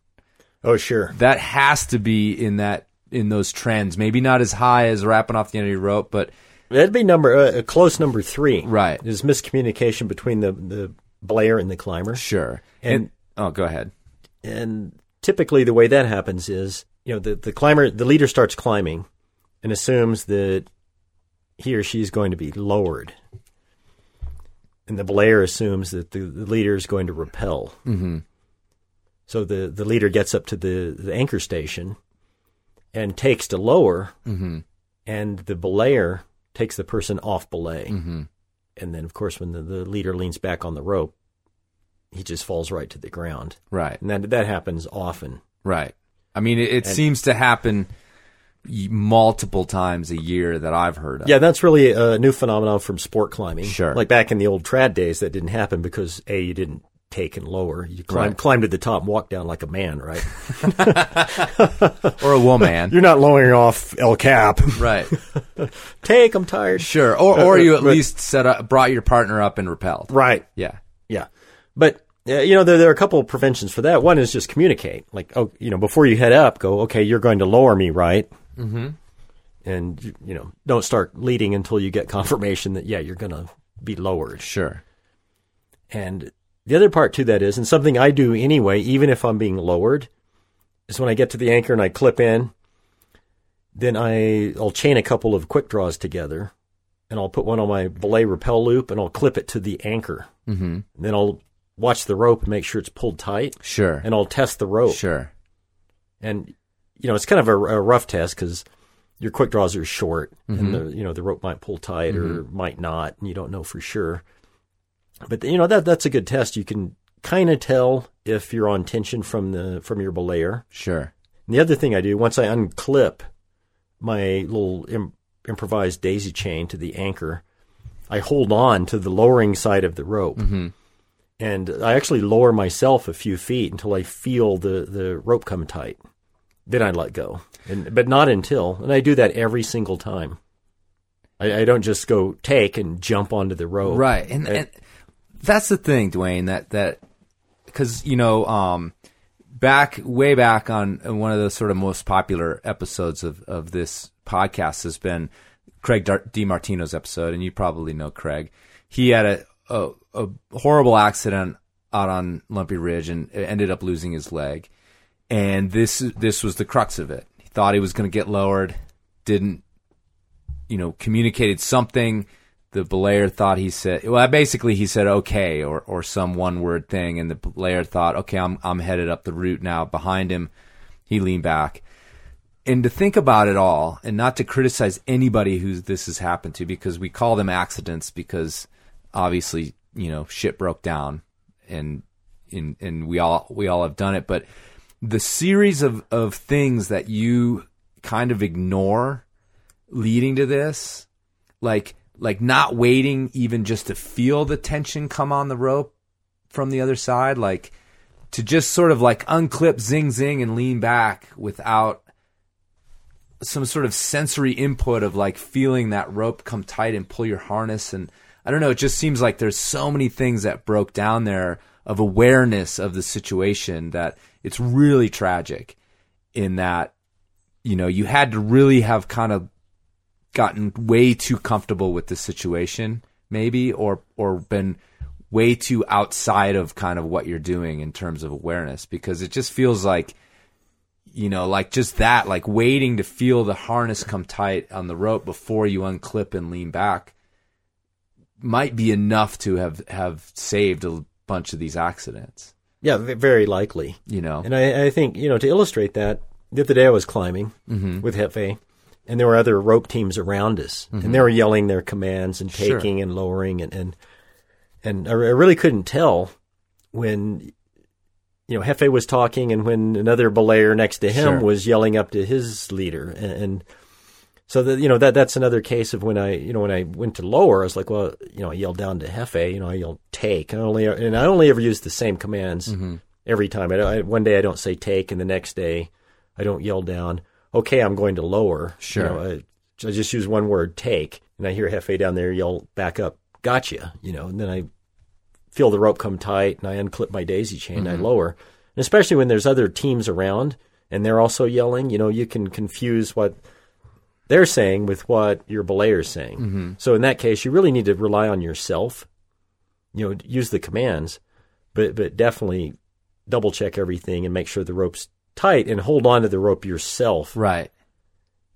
Oh, sure. That has to be in that in those trends. Maybe not as high as wrapping off the end of your rope, but That'd be number uh, a close number three. Right. Is miscommunication between the the belayer and the climber. sure. And- oh, go ahead. And typically, the way that happens is, you know, the, the climber, the leader starts climbing and assumes that he or she is going to be lowered. And the belayer assumes that the, the leader is going to rappel. Mm-hmm. So the, the leader gets up to the, the anchor station and takes to lower, Mm-hmm. and the belayer takes the person off belay. Mm-hmm. And then, of course, when the, the leader leans back on the rope, he just falls right to the ground. Right. And that that happens often. Right. I mean, it, it seems to happen multiple times a year that I've heard of. Yeah, that's really a new phenomenon from sport climbing. Sure. Like back in the old trad days, that didn't happen because a you didn't take and lower. You climb Right. climb to the top and walk down like a man, right? or a woman. You're not lowering off El Cap. right. take, I'm tired. Sure. Or or uh, you uh, at But- least set up brought your partner up and rappelled. Right. Yeah. Yeah. But, uh, you know, there, there are a couple of preventions for that. One is just communicate. Like, oh, you know, before you head up, go, okay, you're going to lower me, right? Mm-hmm. And, you- you know, don't start leading until you get confirmation that, yeah, you're going to be lowered. Sure. And the other part to that is, and something I do anyway, even if I'm being lowered, is when I get to the anchor and I clip in, then I, I'll chain a couple of quick draws together and I'll put one on my belay rappel loop and I'll clip it to the anchor. Mm-hmm. Then I'll watch the rope and make sure it's pulled tight Sure. and I'll test the rope. Sure. And, you know, it's kind of a, a rough test because your quick draws are short and mm-hmm. the, you know, the rope might pull tight or mm-hmm. might not and you don't know for sure. But, you know, that, that's a good test. You can kind of tell if you're on tension from the, from your belayer. Sure. And the other thing I do, once I unclip my little Im- improvised daisy chain to the anchor, I hold on to the lowering side of the rope. Mm-hmm. And I actually lower myself a few feet until I feel the, the rope come tight. Then I let go. And, but not until. And I do that every single time. I, I don't just go take and jump onto the rope. Right, and, and that's the thing, Duane. That that because you know, um, back way back on on one of the sort of most popular episodes of of this podcast has been Craig DeMartino's episode, and you probably know Craig. He had a a, a horrible accident out on Lumpy Ridge and ended up losing his leg. And this this was the crux of it. He thought he was going to get lowered, didn't you know, communicated something. The belayer thought he said, well, basically he said okay or, or some one word thing. And the belayer thought, okay, I'm, I'm headed up the route now behind him. He leaned back. And to think about it all and not to criticize anybody who this has happened to because we call them accidents because obviously, you know, shit broke down and, and, and we all, we all have done it. But the series of, of things that you kind of ignore leading to this like like not waiting even just to feel the tension come on the rope from the other side like to just sort of like unclip zing zing and lean back without some sort of sensory input of like feeling that rope come tight and pull your harness and I don't know it just seems like there's so many things that broke down there of awareness of the situation that it's really tragic in that you know you had to really have kind of gotten way too comfortable with the situation maybe or or been way too outside of kind of what you're doing in terms of awareness because it just feels like you know like just that like waiting to feel the harness come tight on the rope before you unclip and lean back might be enough to have have saved a bunch of these accidents Yeah, very likely. you know And I, I think, you know, to illustrate that, the other day I was climbing mm-hmm. with Hefe, and there were other rope teams around us, and mm-hmm. they were yelling their commands and Sure. taking and lowering, and and, and I, I really couldn't tell when, you know, Hefe was talking and when another belayer next to him Sure. was yelling up to his leader, and, and so that you know that that's another case of when I you know when I went to lower, I was like, well, you know, I yelled down to Hefe, you know, I yelled take, I only and I only ever use the same commands mm-hmm. every time. I, don't- I, one day I don't say take, and the next day I don't yell down. Okay, I'm going to lower. Sure. You know, I, I just use one word take, and I hear Hefe down there yell back up, gotcha. You know, and then I feel the rope come tight, and I unclip my daisy chain, and I mm-hmm. lower. And especially when there's other teams around and they're also yelling, you know, you can confuse what they're saying with what your belayer is saying. Mm-hmm. So in that case, you really need to rely on yourself. You know, use the commands, but but definitely double check everything and make sure the rope's tight and hold on to the rope yourself right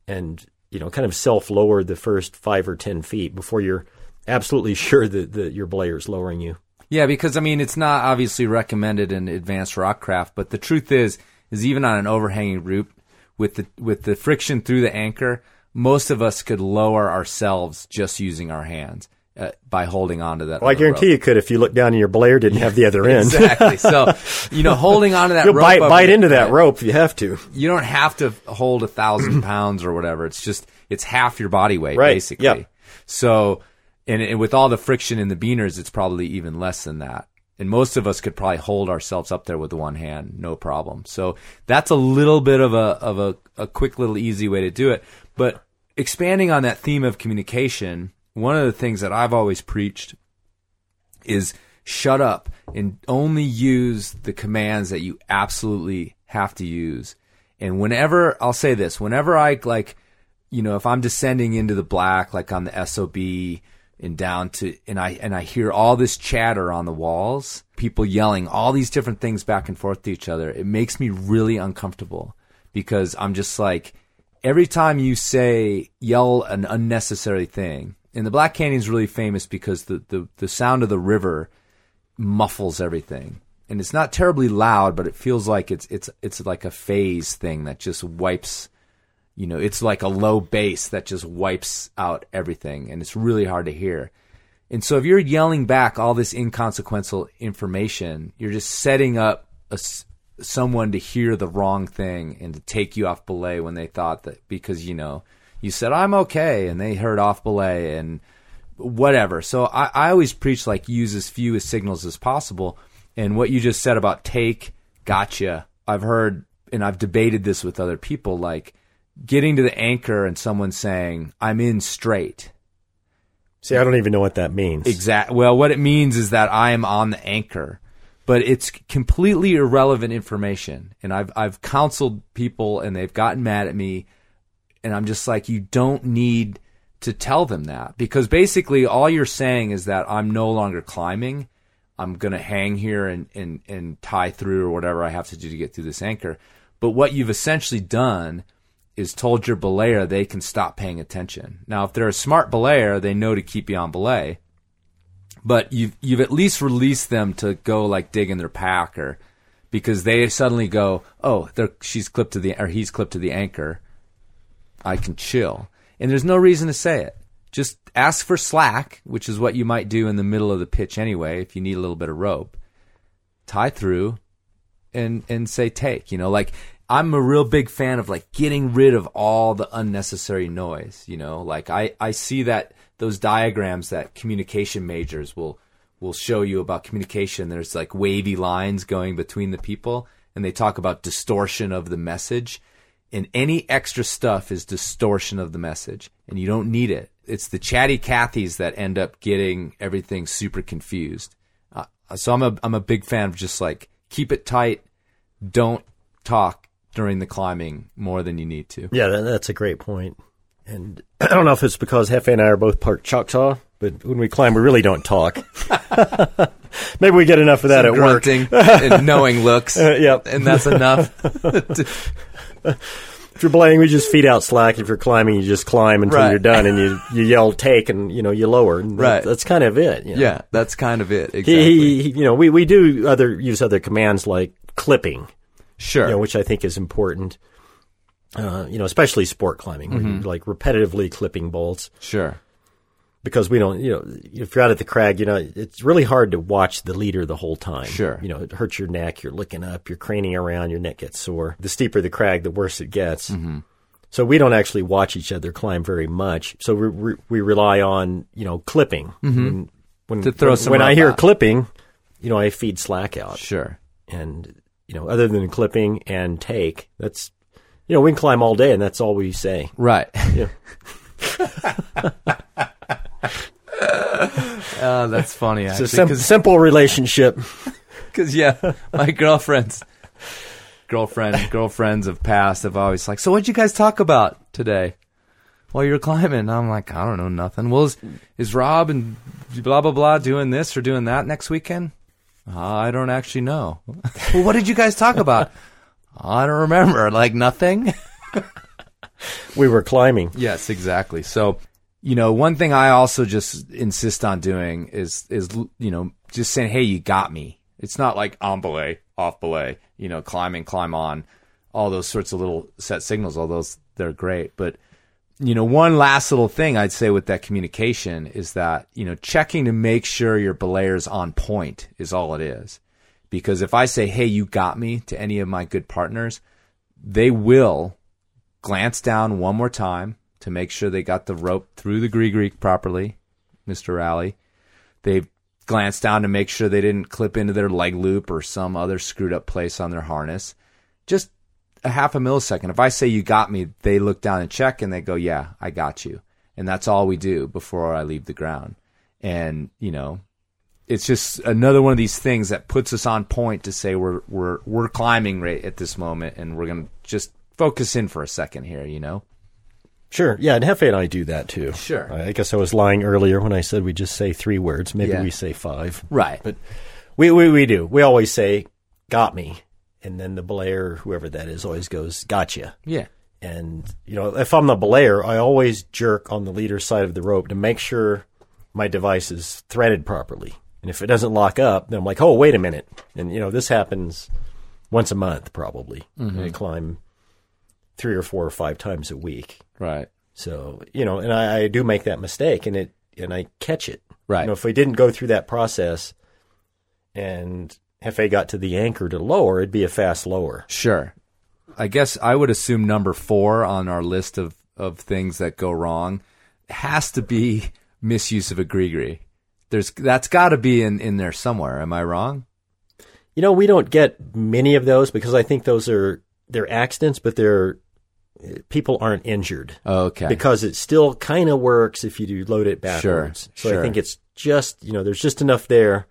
and you know kind of self lower the first five or ten feet before you're absolutely sure that, that your belayer's lowering you. Yeah, because I mean, it's not obviously recommended in advanced rockcraft, but the truth is, is even on an overhanging route with the with the friction through the anchor, most of us could lower ourselves just using our hands uh, by holding onto that. Well, I guarantee rope. you could if you look down and your Blair didn't have the other end. exactly. So, you know, holding onto that You'll rope, bite bite into that rope if you have to. You don't have to hold a thousand pounds or whatever. It's just it's half your body weight Right. basically. Yep. So, and, and with all the friction in the beaners, it's probably even less than that. And most of us could probably hold ourselves up there with one hand, no problem. So that's a little bit of a of a, a quick little easy way to do it. But expanding on that theme of communication, one of the things that I've always preached is shut up and only use the commands that you absolutely have to use. And whenever I'll say this, whenever I like, you know, if I'm descending into the black, like on the SOB and down to, and I, and I hear all this chatter on the walls, people yelling all these different things back and forth to each other, it makes me really uncomfortable because I'm just like, every time you say, yell an unnecessary thing, and the Black Canyon is really famous because the, the, the sound of the river muffles everything. And it's not terribly loud, but it feels like it's it's it's like a phase thing that just wipes you know, it's like a low bass that just wipes out everything and it's really hard to hear. And so if you're yelling back all this inconsequential information, you're just setting up a, someone to hear the wrong thing and to take you off belay when they thought that because you know you said I'm okay and they heard off belay and whatever. So I, I always preach like use as few as signals as possible. And what you just said about take, gotcha. I've heard and I've debated this with other people, like getting to the anchor and someone saying, I'm in straight. See, I don't even know what that means. Exactly. Well, what it means is that I am on the anchor, but it's completely irrelevant information. And I've I've counseled people, and they've gotten mad at me, and I'm just like, you don't need to tell them that because basically all you're saying is that I'm no longer climbing. I'm going to hang here and, and, and tie through or whatever I have to do to get through this anchor. But what you've essentially done is told your belayer they can stop paying attention. Now, if they're a smart belayer, they know to keep you on belay. But you've, you've at least released them to go like dig in their pack or because they suddenly go, oh, she's clipped to the, or he's clipped to the anchor. I can chill and there's no reason to say it. Just ask for slack, which is what you might do in the middle of the pitch anyway if you need a little bit of rope. Tie through and and say take, you know, like I'm a real big fan of like getting rid of all the unnecessary noise, you know? Like I I see that those diagrams that communication majors will will show you about communication. There's like wavy lines going between the people and they talk about distortion of the message. And any extra stuff is distortion of the message and you don't need it. It's the chatty cathys that end up getting everything super confused. Uh, so i'm a i'm a big fan of just like keep it tight don't talk during the climbing more than you need to. Yeah that's a great point and i don't know if it's because hefe and i are both part choctaw but when we climb we really don't talk maybe we get enough of that Some at work and knowing looks uh, yep. and that's enough if you're belaying, we just feed out slack. If you're climbing, you just climb until Right. you're done, and you you yell take, and you know you lower. And that- Right. that's kind of it. you know. yeah that's kind of it exactly he, he- you know, we, we do other use other commands like clipping, sure you know, which I think is important. Uh, you know, especially sport climbing, Mm-hmm. like repetitively clipping bolts sure because we don't, you know, if you're out at the crag, you know, it's really hard to watch the leader the whole time. Sure. You know, it hurts your neck. You're looking up, you're craning around, your neck gets sore. The steeper the crag, the worse it gets. Mm-hmm. So we don't actually watch each other climb very much. So we we, we rely on you know clipping. When, when, Mm-hmm. To throw when, some when I hear out. clipping, you know, I feed slack out, sure and you know, other than clipping and take, that's you know, we can climb all day, and that's all we say. right Yeah. Oh, that's funny. It's a sim- simple relationship. Because yeah, my girlfriends, girlfriend, girlfriends of past have always like, so what'd you guys talk about today while you're climbing? I'm like, I don't know, nothing. Well, is, is Rob and blah blah blah doing this or doing that next weekend? Uh, I don't actually know. well, what did you guys talk about? I don't remember. Like nothing. We were climbing. Yes, exactly. So, you know, one thing I also just insist on doing is is you know just saying, "Hey, you got me." It's not like on belay, off belay, you know, climbing, climb on, all those sorts of little set signals. All those they're great, but you know, one last little thing I'd say with that communication is that you know checking to make sure your belayer's on point is all it is. Because if I say, "Hey, you got me," to any of my good partners, they will glance down one more time to make sure they got the rope through the GriGri properly, Mr. Raleigh. They glance down to make sure they didn't clip into their leg loop or some other screwed up place on their harness. Just a half a millisecond. If I say you got me, they look down and check and they go, yeah, I got you. And that's all we do before I leave the ground. And, you know, it's just another one of these things that puts us on point to say we're we're we're climbing right at this moment and we're going to just focus in for a second here, you know. Sure. Yeah, and Hefe and I do that too. Sure. I guess I was lying earlier when I said we just say three words. Maybe Yeah. we say five. Right. But we, we, we do. We always say, got me. And then the belayer, whoever that is, always goes, gotcha. Yeah. And, you know, if I'm the belayer, I always jerk on the leader side of the rope to make sure my device is threaded properly. And if it doesn't lock up, then I'm like, oh, wait a minute. And, you know, this happens once a month probably. Mm-hmm. I climb three or four or five times a week. Right. So, you know, and I, I do make that mistake and it, and I catch it. Right. You know, if we didn't go through that process and if Hefe got to the anchor to lower, it'd be a fast lower. Sure. I guess I would assume number four on our list of, of things that go wrong has to be misuse of a gree There's that's got to be in, in there somewhere. Am I wrong? You know, we don't get many of those because I think those are they're accidents, but they're people aren't injured Okay. because it still kind of works if you do load it backwards. so sure. I think it's just you know there's just enough there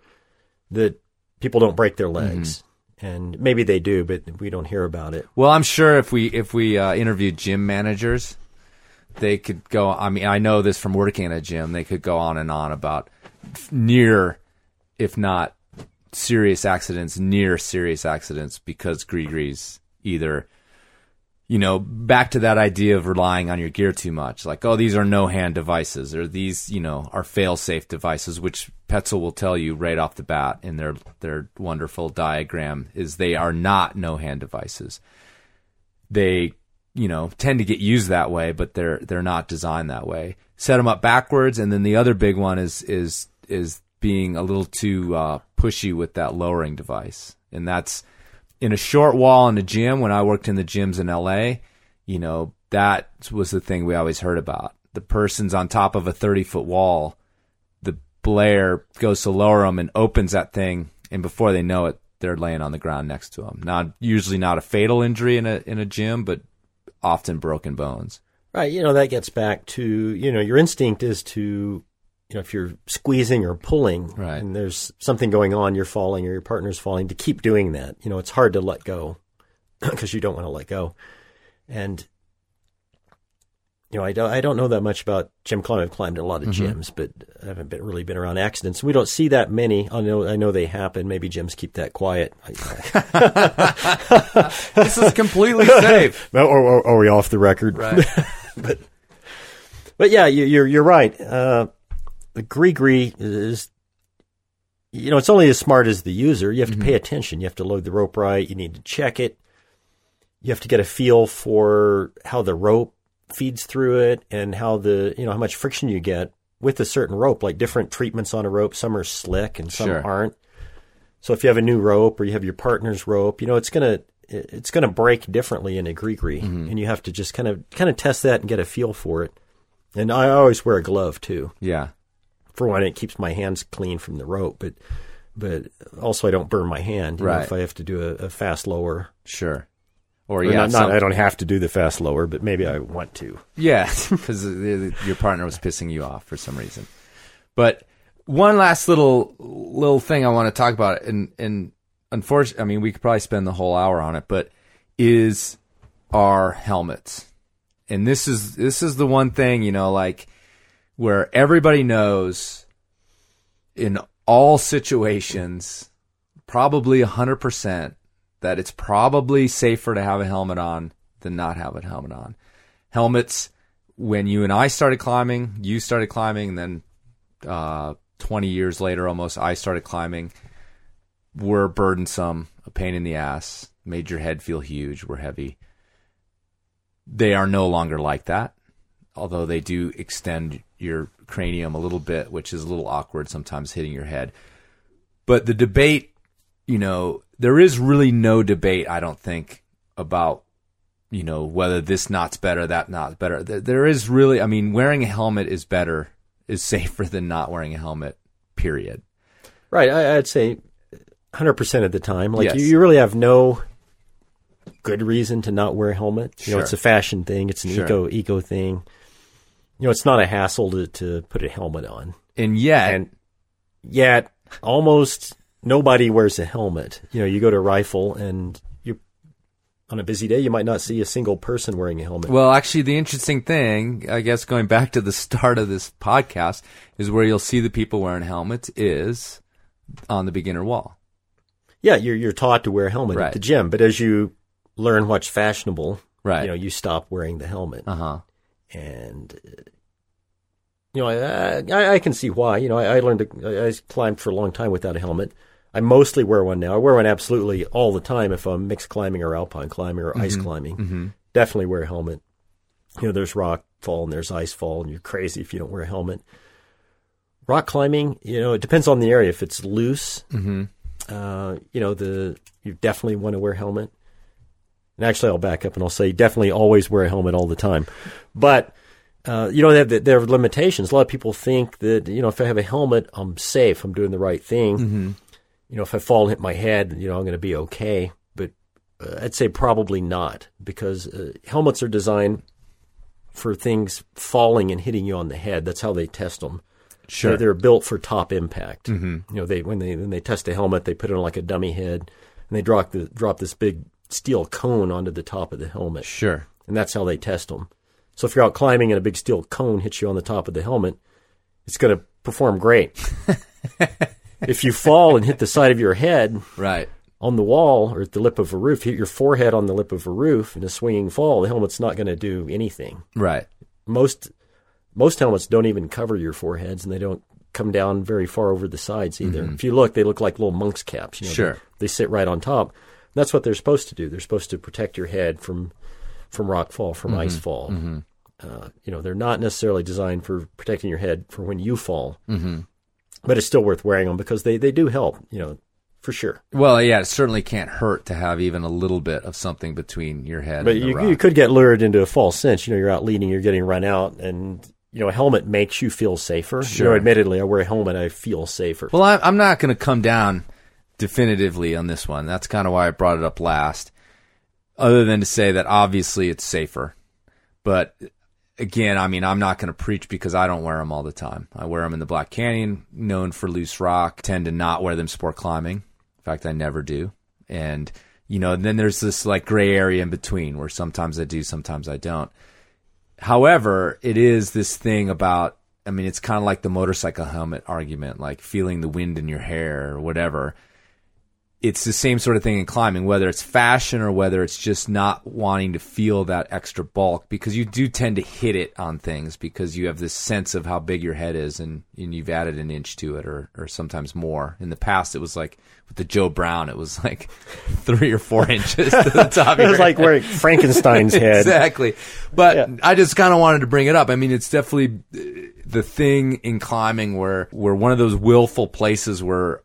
that people don't break their legs, and maybe they do, but we don't hear about it. Well, I'm sure if we if we uh, interviewed gym managers, they could go. I mean, I know this from working at a gym. They could go on and on about near, if not serious accidents, near serious accidents because GriGris either, you know, back to that idea of relying on your gear too much. Like, oh, these are no hand devices, or these, you know, are fail safe devices, which Petzl will tell you right off the bat in their their wonderful diagram is they are not no hand devices they you know tend to get used that way but they're they're not designed that way set them up backwards and then the other big one is is is being a little too uh, pushy with that lowering device and that's in a short wall in a gym when i worked in the gyms in la you know that was the thing we always heard about the person's on top of a 30 foot wall the belayer goes to lower them and opens that thing, and before they know it, they're laying on the ground next to them. Not usually not a fatal injury in a in a gym, but often broken bones. Right. You know, that gets back to, you know, your instinct is to, you know, if you're squeezing or pulling Right. and there's something going on, you're falling or your partner's falling, to keep doing that. You know, it's hard to let go because you don't want to let go. And, you know, I don't, I don't know that much about gym climbing. I've climbed a lot of gyms, but I haven't been, really been around accidents. We don't see that many. I know, I know they happen. Maybe gyms keep that quiet. This is completely safe. or, or, are we off the record? Right. but but yeah, you, you're you're right. Uh, gree is, you know, it's only as smart as the user. You have to pay mm-hmm. attention. You have to load the rope right. You need to check it. You have to get a feel for how the rope feeds through it and how the you know how much friction you get with a certain rope. Like different treatments on a rope. Some are slick and some Sure. aren't. So if you have a new rope or you have your partner's rope, you know it's gonna it's gonna break differently in a GriGri. Mm-hmm. and you have to just kind of kind of test that and get a feel for it. And I always wear a glove too. Yeah. For one, it keeps my hands clean from the rope, but but also I don't burn my hand. You know, if I have to do a, a fast lower, Sure. Or Or yeah, not, not- I don't have to do the fast lower, but maybe I want to. Yeah, because your partner was pissing you off for some reason. But one last little little thing I want to talk about, and and unfortunately, I mean, we could probably spend the whole hour on it, but is our helmets, and this is this is the one thing you know, like where everybody knows in all situations, probably hundred percent that it's probably safer to have a helmet on than not have a helmet on helmets when you and I started climbing, you started climbing, and then uh, 20 years later, almost, I started climbing, were burdensome, a pain in the ass, made your head feel huge, were heavy. They are no longer like that, although they do extend your cranium a little bit, which is a little awkward sometimes hitting your head. But the debate, you know, there is really no debate, I don't think, about you know whether this knot's better, that knot's better. There, there is really, I mean, wearing a helmet is better, is safer than not wearing a helmet. Period. Right. I, I'd say 100% of the time. Like Yes. you, you really have no good reason to not wear a helmet. You know, it's a fashion thing. It's an Sure. eco eco thing. You know, it's not a hassle to, to put a helmet on. And yet, And yet, almost nobody wears a helmet. You know, you go to Rifle and you, on a busy day, you might not see a single person wearing a helmet. Well, actually, the interesting thing, I guess, going back to the start of this podcast, is where you'll see the people wearing helmets is on the beginner wall. yeah, you're you're taught to wear a helmet Right. at the gym, but as you learn what's fashionable, Right. you know, you stop wearing the helmet. Uh huh. And uh, you know, I, I, I can see why. You know, I, I learned to, I, climbed for a long time without a helmet. I mostly wear one now. I wear one absolutely all the time if I'm mixed climbing or alpine climbing or ice climbing. Definitely wear a helmet. You know, there's rock fall and there's ice fall, and you're crazy if you don't wear a helmet. Rock climbing, you know, it depends on the area. If it's loose, uh, you know, the you definitely want to wear a helmet. And actually, I'll back up and I'll say definitely always wear a helmet all the time. But uh, you know, they have the, there are limitations. A lot of people think that you know, if I have a helmet, I'm safe. I'm doing the right thing. You know, if I fall and hit my head, you know, I'm going to be okay. But uh, I'd say probably not because uh, helmets are designed for things falling and hitting you on the head. That's how they test them. Sure. They're, they're built for top impact. Mm-hmm. You know, they when they when they test a helmet, they put it on like a dummy head, and they drop the drop this big steel cone onto the top of the helmet, Sure. and that's how they test them. So if you're out climbing and a big steel cone hits you on the top of the helmet, it's going to perform great. if you fall and hit the side of your head Right. on the wall or at the lip of a roof, hit your forehead on the lip of a roof in a swinging fall, the helmet's not going to do anything Right. most most helmets don't even cover your foreheads and they don't come down very far over the sides either. Mm-hmm. If you look, they look like little monk's caps. You know, Sure. They, they sit right on top. That's what they're supposed to do. They're supposed to protect your head from from rock fall, from ice fall. Uh, you know, they're not necessarily designed for protecting your head for when you fall. Mm-hmm. But it's still worth wearing them because they, they do help, you know, for sure. Well, yeah, it certainly can't hurt to have even a little bit of something between your head But and the you, you could get lured into a false sense. You know, you're out leading, you're getting run out, and you know, a helmet makes you feel safer. You Sure. know, admittedly, I wear a helmet, I feel safer. Well, I, I'm not going to come down definitively on this one. That's kind of why I brought it up last, other than to say that obviously it's safer. But again, I mean, I'm not going to preach because I don't wear them all the time. I wear them in the Black Canyon, known for loose rock. Tend to not wear them sport climbing. In fact, I never do. And you know, then there's this like gray area in between where sometimes I do, sometimes I don't. However, it is this thing about, I mean, it's kind of like the motorcycle helmet argument, like feeling the wind in your hair or whatever. It's the same sort of thing in climbing, whether it's fashion or whether it's just not wanting to feel that extra bulk, because you do tend to hit it on things because you have this sense of how big your head is and, and you've added an inch to it or, or sometimes more. In the past, it was like with the Joe Brown, it was like three or four inches to the top of it was like head wearing Frankenstein's head. exactly. But Yeah. I just kind of wanted to bring it up. I mean, it's definitely uh, the thing in climbing where we're one of those willful places where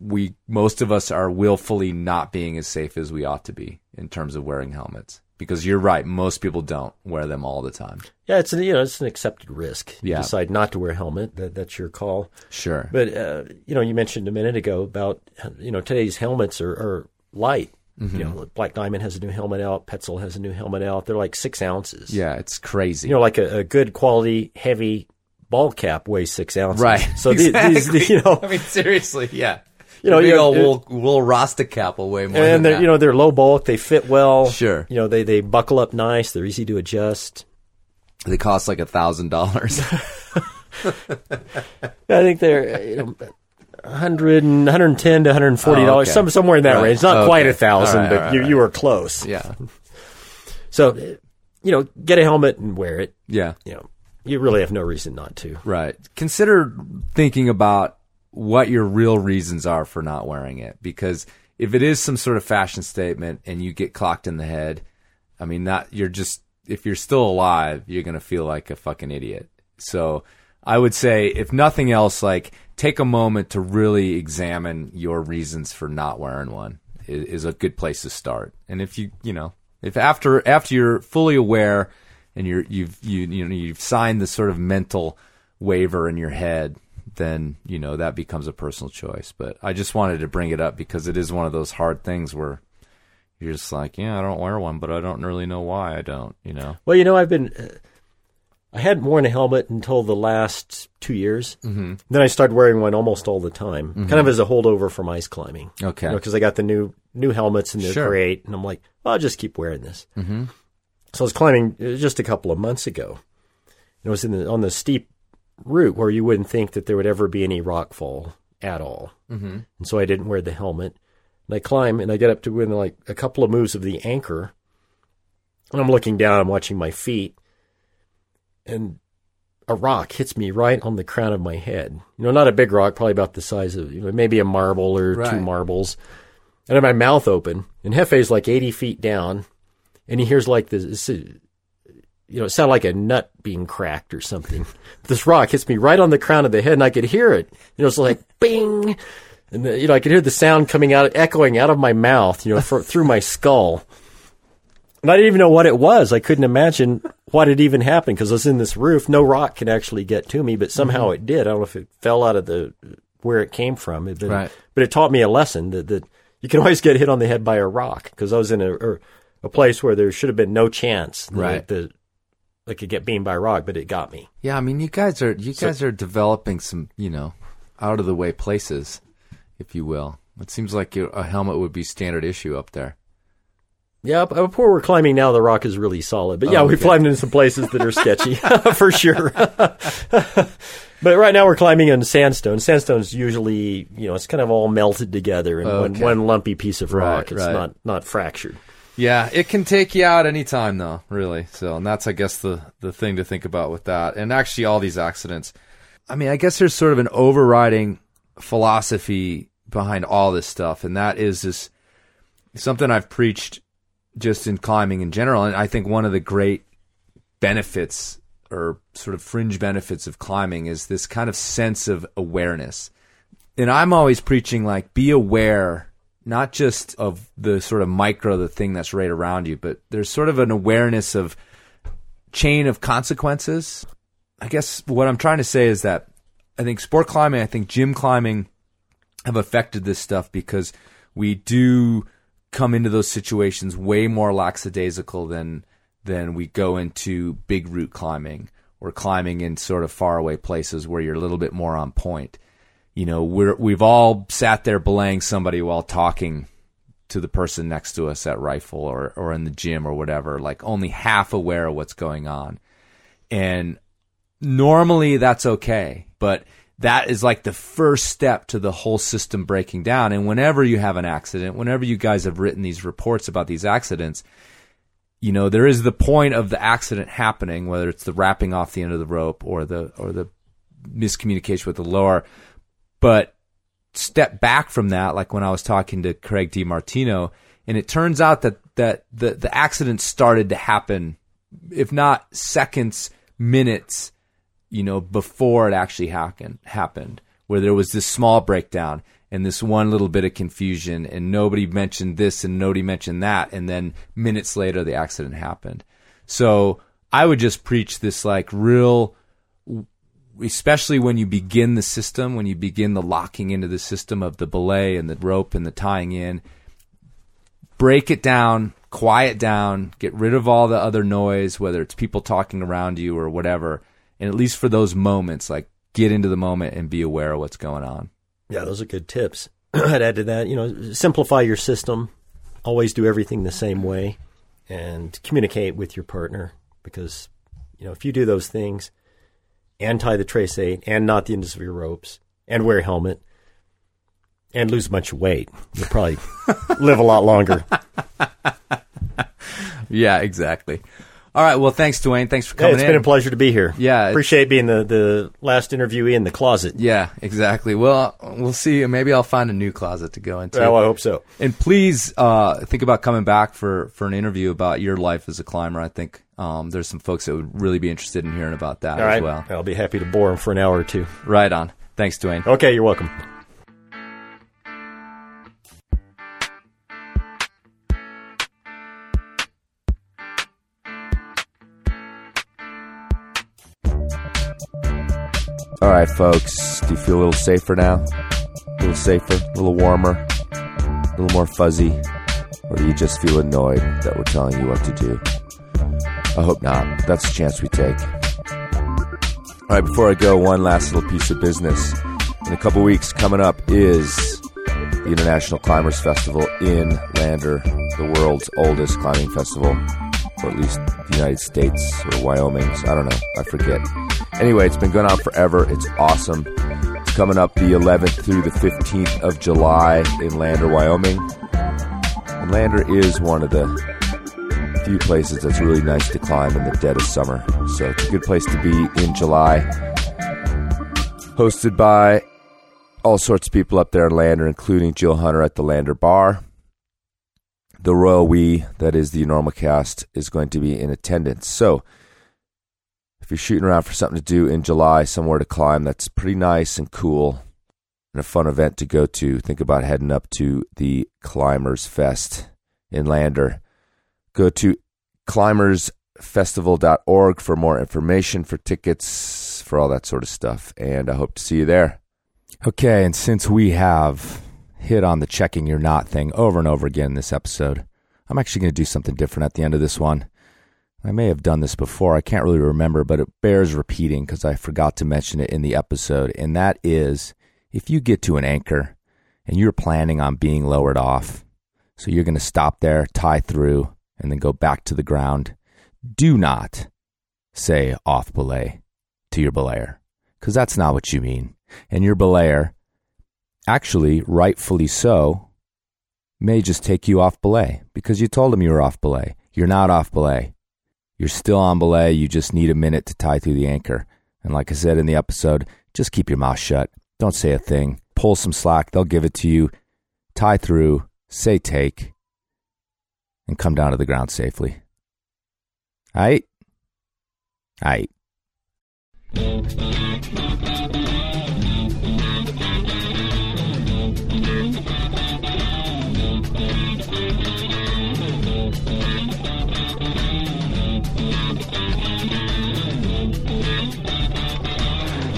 we most of us are willfully not being as safe as we ought to be in terms of wearing helmets. Because you're right, most people don't wear them all the time. Yeah, it's an, you know it's an accepted risk. You Yeah. decide not to wear a helmet. That, that's your call. Sure. But uh, you know, you mentioned a minute ago about you know today's helmets are, are light. Mm-hmm. You know, Black Diamond has a new helmet out. Petzl has a new helmet out. They're like six ounces. yeah, it's crazy. You know, like a, a good quality heavy ball cap weighs six ounces. right. So the- exactly. these, you know, I mean, seriously, yeah. You know, you- it- wool, wool Rasta cap will weigh more and they're that. you know they're low bulk. They fit well. Sure. You know they they buckle up nice. They're easy to adjust. they cost like a thousand dollars. I think they're you know, 100 and 110 to 140 Oh, dollars, okay. some somewhere in that Right. range. Not Okay. quite a thousand, right, but right, you, you were close. yeah. So, you know, get a helmet and wear it. Yeah. You know, you really have no reason not to. Right. Consider thinking about what your real reasons are for not wearing it. Because if it is some sort of fashion statement and you get clocked in the head, I mean, not, you're just, if you're still alive, you're going to feel like a fucking idiot. So I would say, if nothing else, like take a moment to really examine your reasons for not wearing one is, is a good place to start. And if you, you know, if after, after you're fully aware and you're, you've, you, you know, you've signed the sort of mental waiver in your head, then you know that becomes a personal choice. But I just wanted to bring it up because it is one of those hard things where you're just like, yeah, I don't wear one, but I don't really know why I don't. You know? Well, you know, I've been. Uh, I hadn't worn a helmet until the last two years. Mm-hmm. Then I started wearing one almost all the time, kind of as a holdover from ice climbing. Okay. Because I got the new new helmets and they're Sure. great, and I'm like, well, I'll just keep wearing this. Mm-hmm. So I was climbing uh, just a couple of months ago. It was in the, on the steep route where you wouldn't think that there would ever be any rock fall at all. Mm-hmm. And so I didn't wear the helmet. And I climb and I get up to within like a couple of moves of the anchor. And I'm looking down, I'm watching my feet. And a rock hits me right on the crown of my head. You know, not a big rock, probably about the size of you know, maybe a marble or two marbles. And I have my mouth open, and Hefe's like 80 feet down, and he hears like this, this, you know, it sounded like a nut being cracked or something. This rock hits me right on the crown of the head, and I could hear it. You know, it's like bing, and the, you know, I could hear the sound coming out, echoing out of my mouth, you know, for, through my skull. And I didn't even know what it was. I couldn't imagine what had even happened because I was in this roof. No rock could actually get to me, but somehow mm-hmm. it did. I don't know if it fell out of the where it came from, but, Right. but it taught me a lesson that, that you can always get hit on the head by a rock because I was in a or a place where there should have been no chance that Right. the I could get beamed by a rock, but it got me. Yeah, I mean, you guys are you guys are developing some you know out of the way places, if you will. It seems like a helmet would be standard issue up there. Yeah, up, up where we're climbing now, the rock is really solid. But yeah, Oh, we've climbed into some places that are sketchy for sure. but right now we're climbing in sandstone. Sandstone's usually, you know, it's kind of all melted together in one, Okay. one lumpy piece of Right, rock. It's right. not not fractured. Yeah, it can take you out anytime though, really. So, and that's I guess the the thing to think about with that. And actually all these accidents. I mean, I guess there's sort of an overriding philosophy behind all this stuff and that is this something I've preached just in climbing in general and I think one of the great benefits or sort of fringe benefits of climbing is this kind of sense of awareness. And I'm always preaching like be aware not just of the sort of micro the thing that's right around you, but there's sort of an awareness of chain of consequences. I guess what I'm trying to say is that I think sport climbing, I think gym climbing have affected this stuff because we do come into those situations way more lackadaisical than than we go into big route climbing or climbing in sort of faraway places where you're a little bit more on point. You know, we're we've all sat there belaying somebody while talking to the person next to us at Rifle or or in the gym or whatever, like only half aware of what's going on. And normally that's okay, but that is like the first step to the whole system breaking down. And whenever you have an accident, whenever you guys have written these reports about these accidents, you know, there is the point of the accident happening, whether it's the rapping off the end of the rope or the or the miscommunication with the lower. But step back from that, like when I was talking to Craig DeMartino, and it turns out that that the the accident started to happen, if not seconds, minutes, you know, before it actually happened happened, where there was this small breakdown and this one little bit of confusion, and nobody mentioned this and nobody mentioned that, and then minutes later the accident happened. So I would just preach this like real especially when you begin the system, when you begin the locking into the system of the belay and the rope and the tying in, break it down, quiet down, get rid of all the other noise, whether it's people talking around you or whatever. And at least for those moments, like get into the moment and be aware of what's going on. Yeah, those are good tips. I'd add to that, you know, simplify your system. Always do everything the same way and communicate with your partner because, you know, if you do those things and tie the trace eight and not the ends of your ropes and wear a helmet and lose of weight, you'll probably live a lot longer. Yeah, exactly. All right. Well, thanks, Duane. Thanks for coming it's in. been a pleasure to be here. Yeah, Appreciate being the, the last interviewee in the closet. yeah, exactly. Well, we'll see. Maybe I'll find a new closet to go into. Well, I hope so. And please uh, think about coming back for, for an interview about your life as a climber. I think um, there's some folks that would really be interested in hearing about that All as right. well. I'll be happy to bore them for an hour or two. Right on. Thanks, Duane. Okay, you're welcome. All right, folks. Do you feel a little safer now? A little safer, a little warmer, a little more fuzzy? Or do you just feel annoyed that we're telling you what to do? I hope not. That's a chance we take. All right, before I go, one last little piece of business. In a couple weeks, coming up is the International Climbers Festival in Lander, the world's oldest climbing festival, or at least the United States or Wyoming's. I don't know. I forget. Anyway, it's been going on forever. It's awesome. It's coming up the 11th through the 15th of July in Lander, Wyoming. And Lander is one of the few places that's really nice to climb in the dead of summer. So it's a good place to be in July. Hosted by all sorts of people up there in Lander, including Jill Hunter at the Lander Bar. The Royal We, that is the Enormocast, is going to be in attendance. So if you're shooting around for something to do in July, somewhere to climb that's pretty nice and cool and a fun event to go to, think about heading up to the Climbers Fest in Lander. Go to climbersfestival.org for more information, for tickets, for all that sort of stuff. And I hope to see you there. Okay, and since we have hit on the checking your knot thing over and over again in this episode, I'm actually going to do something different at the end of this one. I may have done this before, I can't really remember, but it bears repeating because I forgot to mention it in the episode. And that is if you get to an anchor and you're planning on being lowered off, so you're going to stop there, tie through, and then go back to the ground, do not say off belay to your belayer because that's not what you mean. And your belayer, actually, rightfully so, may just take you off belay because you told him you were off belay. You're not off belay. You're still on belay. You just need a minute to tie through the anchor. And like I said in the episode, just keep your mouth shut. Don't say a thing. Pull some slack. They'll give it to you. Tie through. Say take. And come down to the ground safely. Aight? Aight?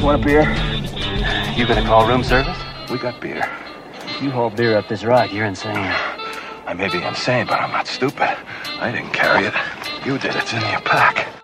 Aight. Want a beer? You gonna call room service? We got beer. If you haul beer up this ride, you're insane. I may be insane, but I'm not stupid. I didn't carry it. You did. It's in your pack.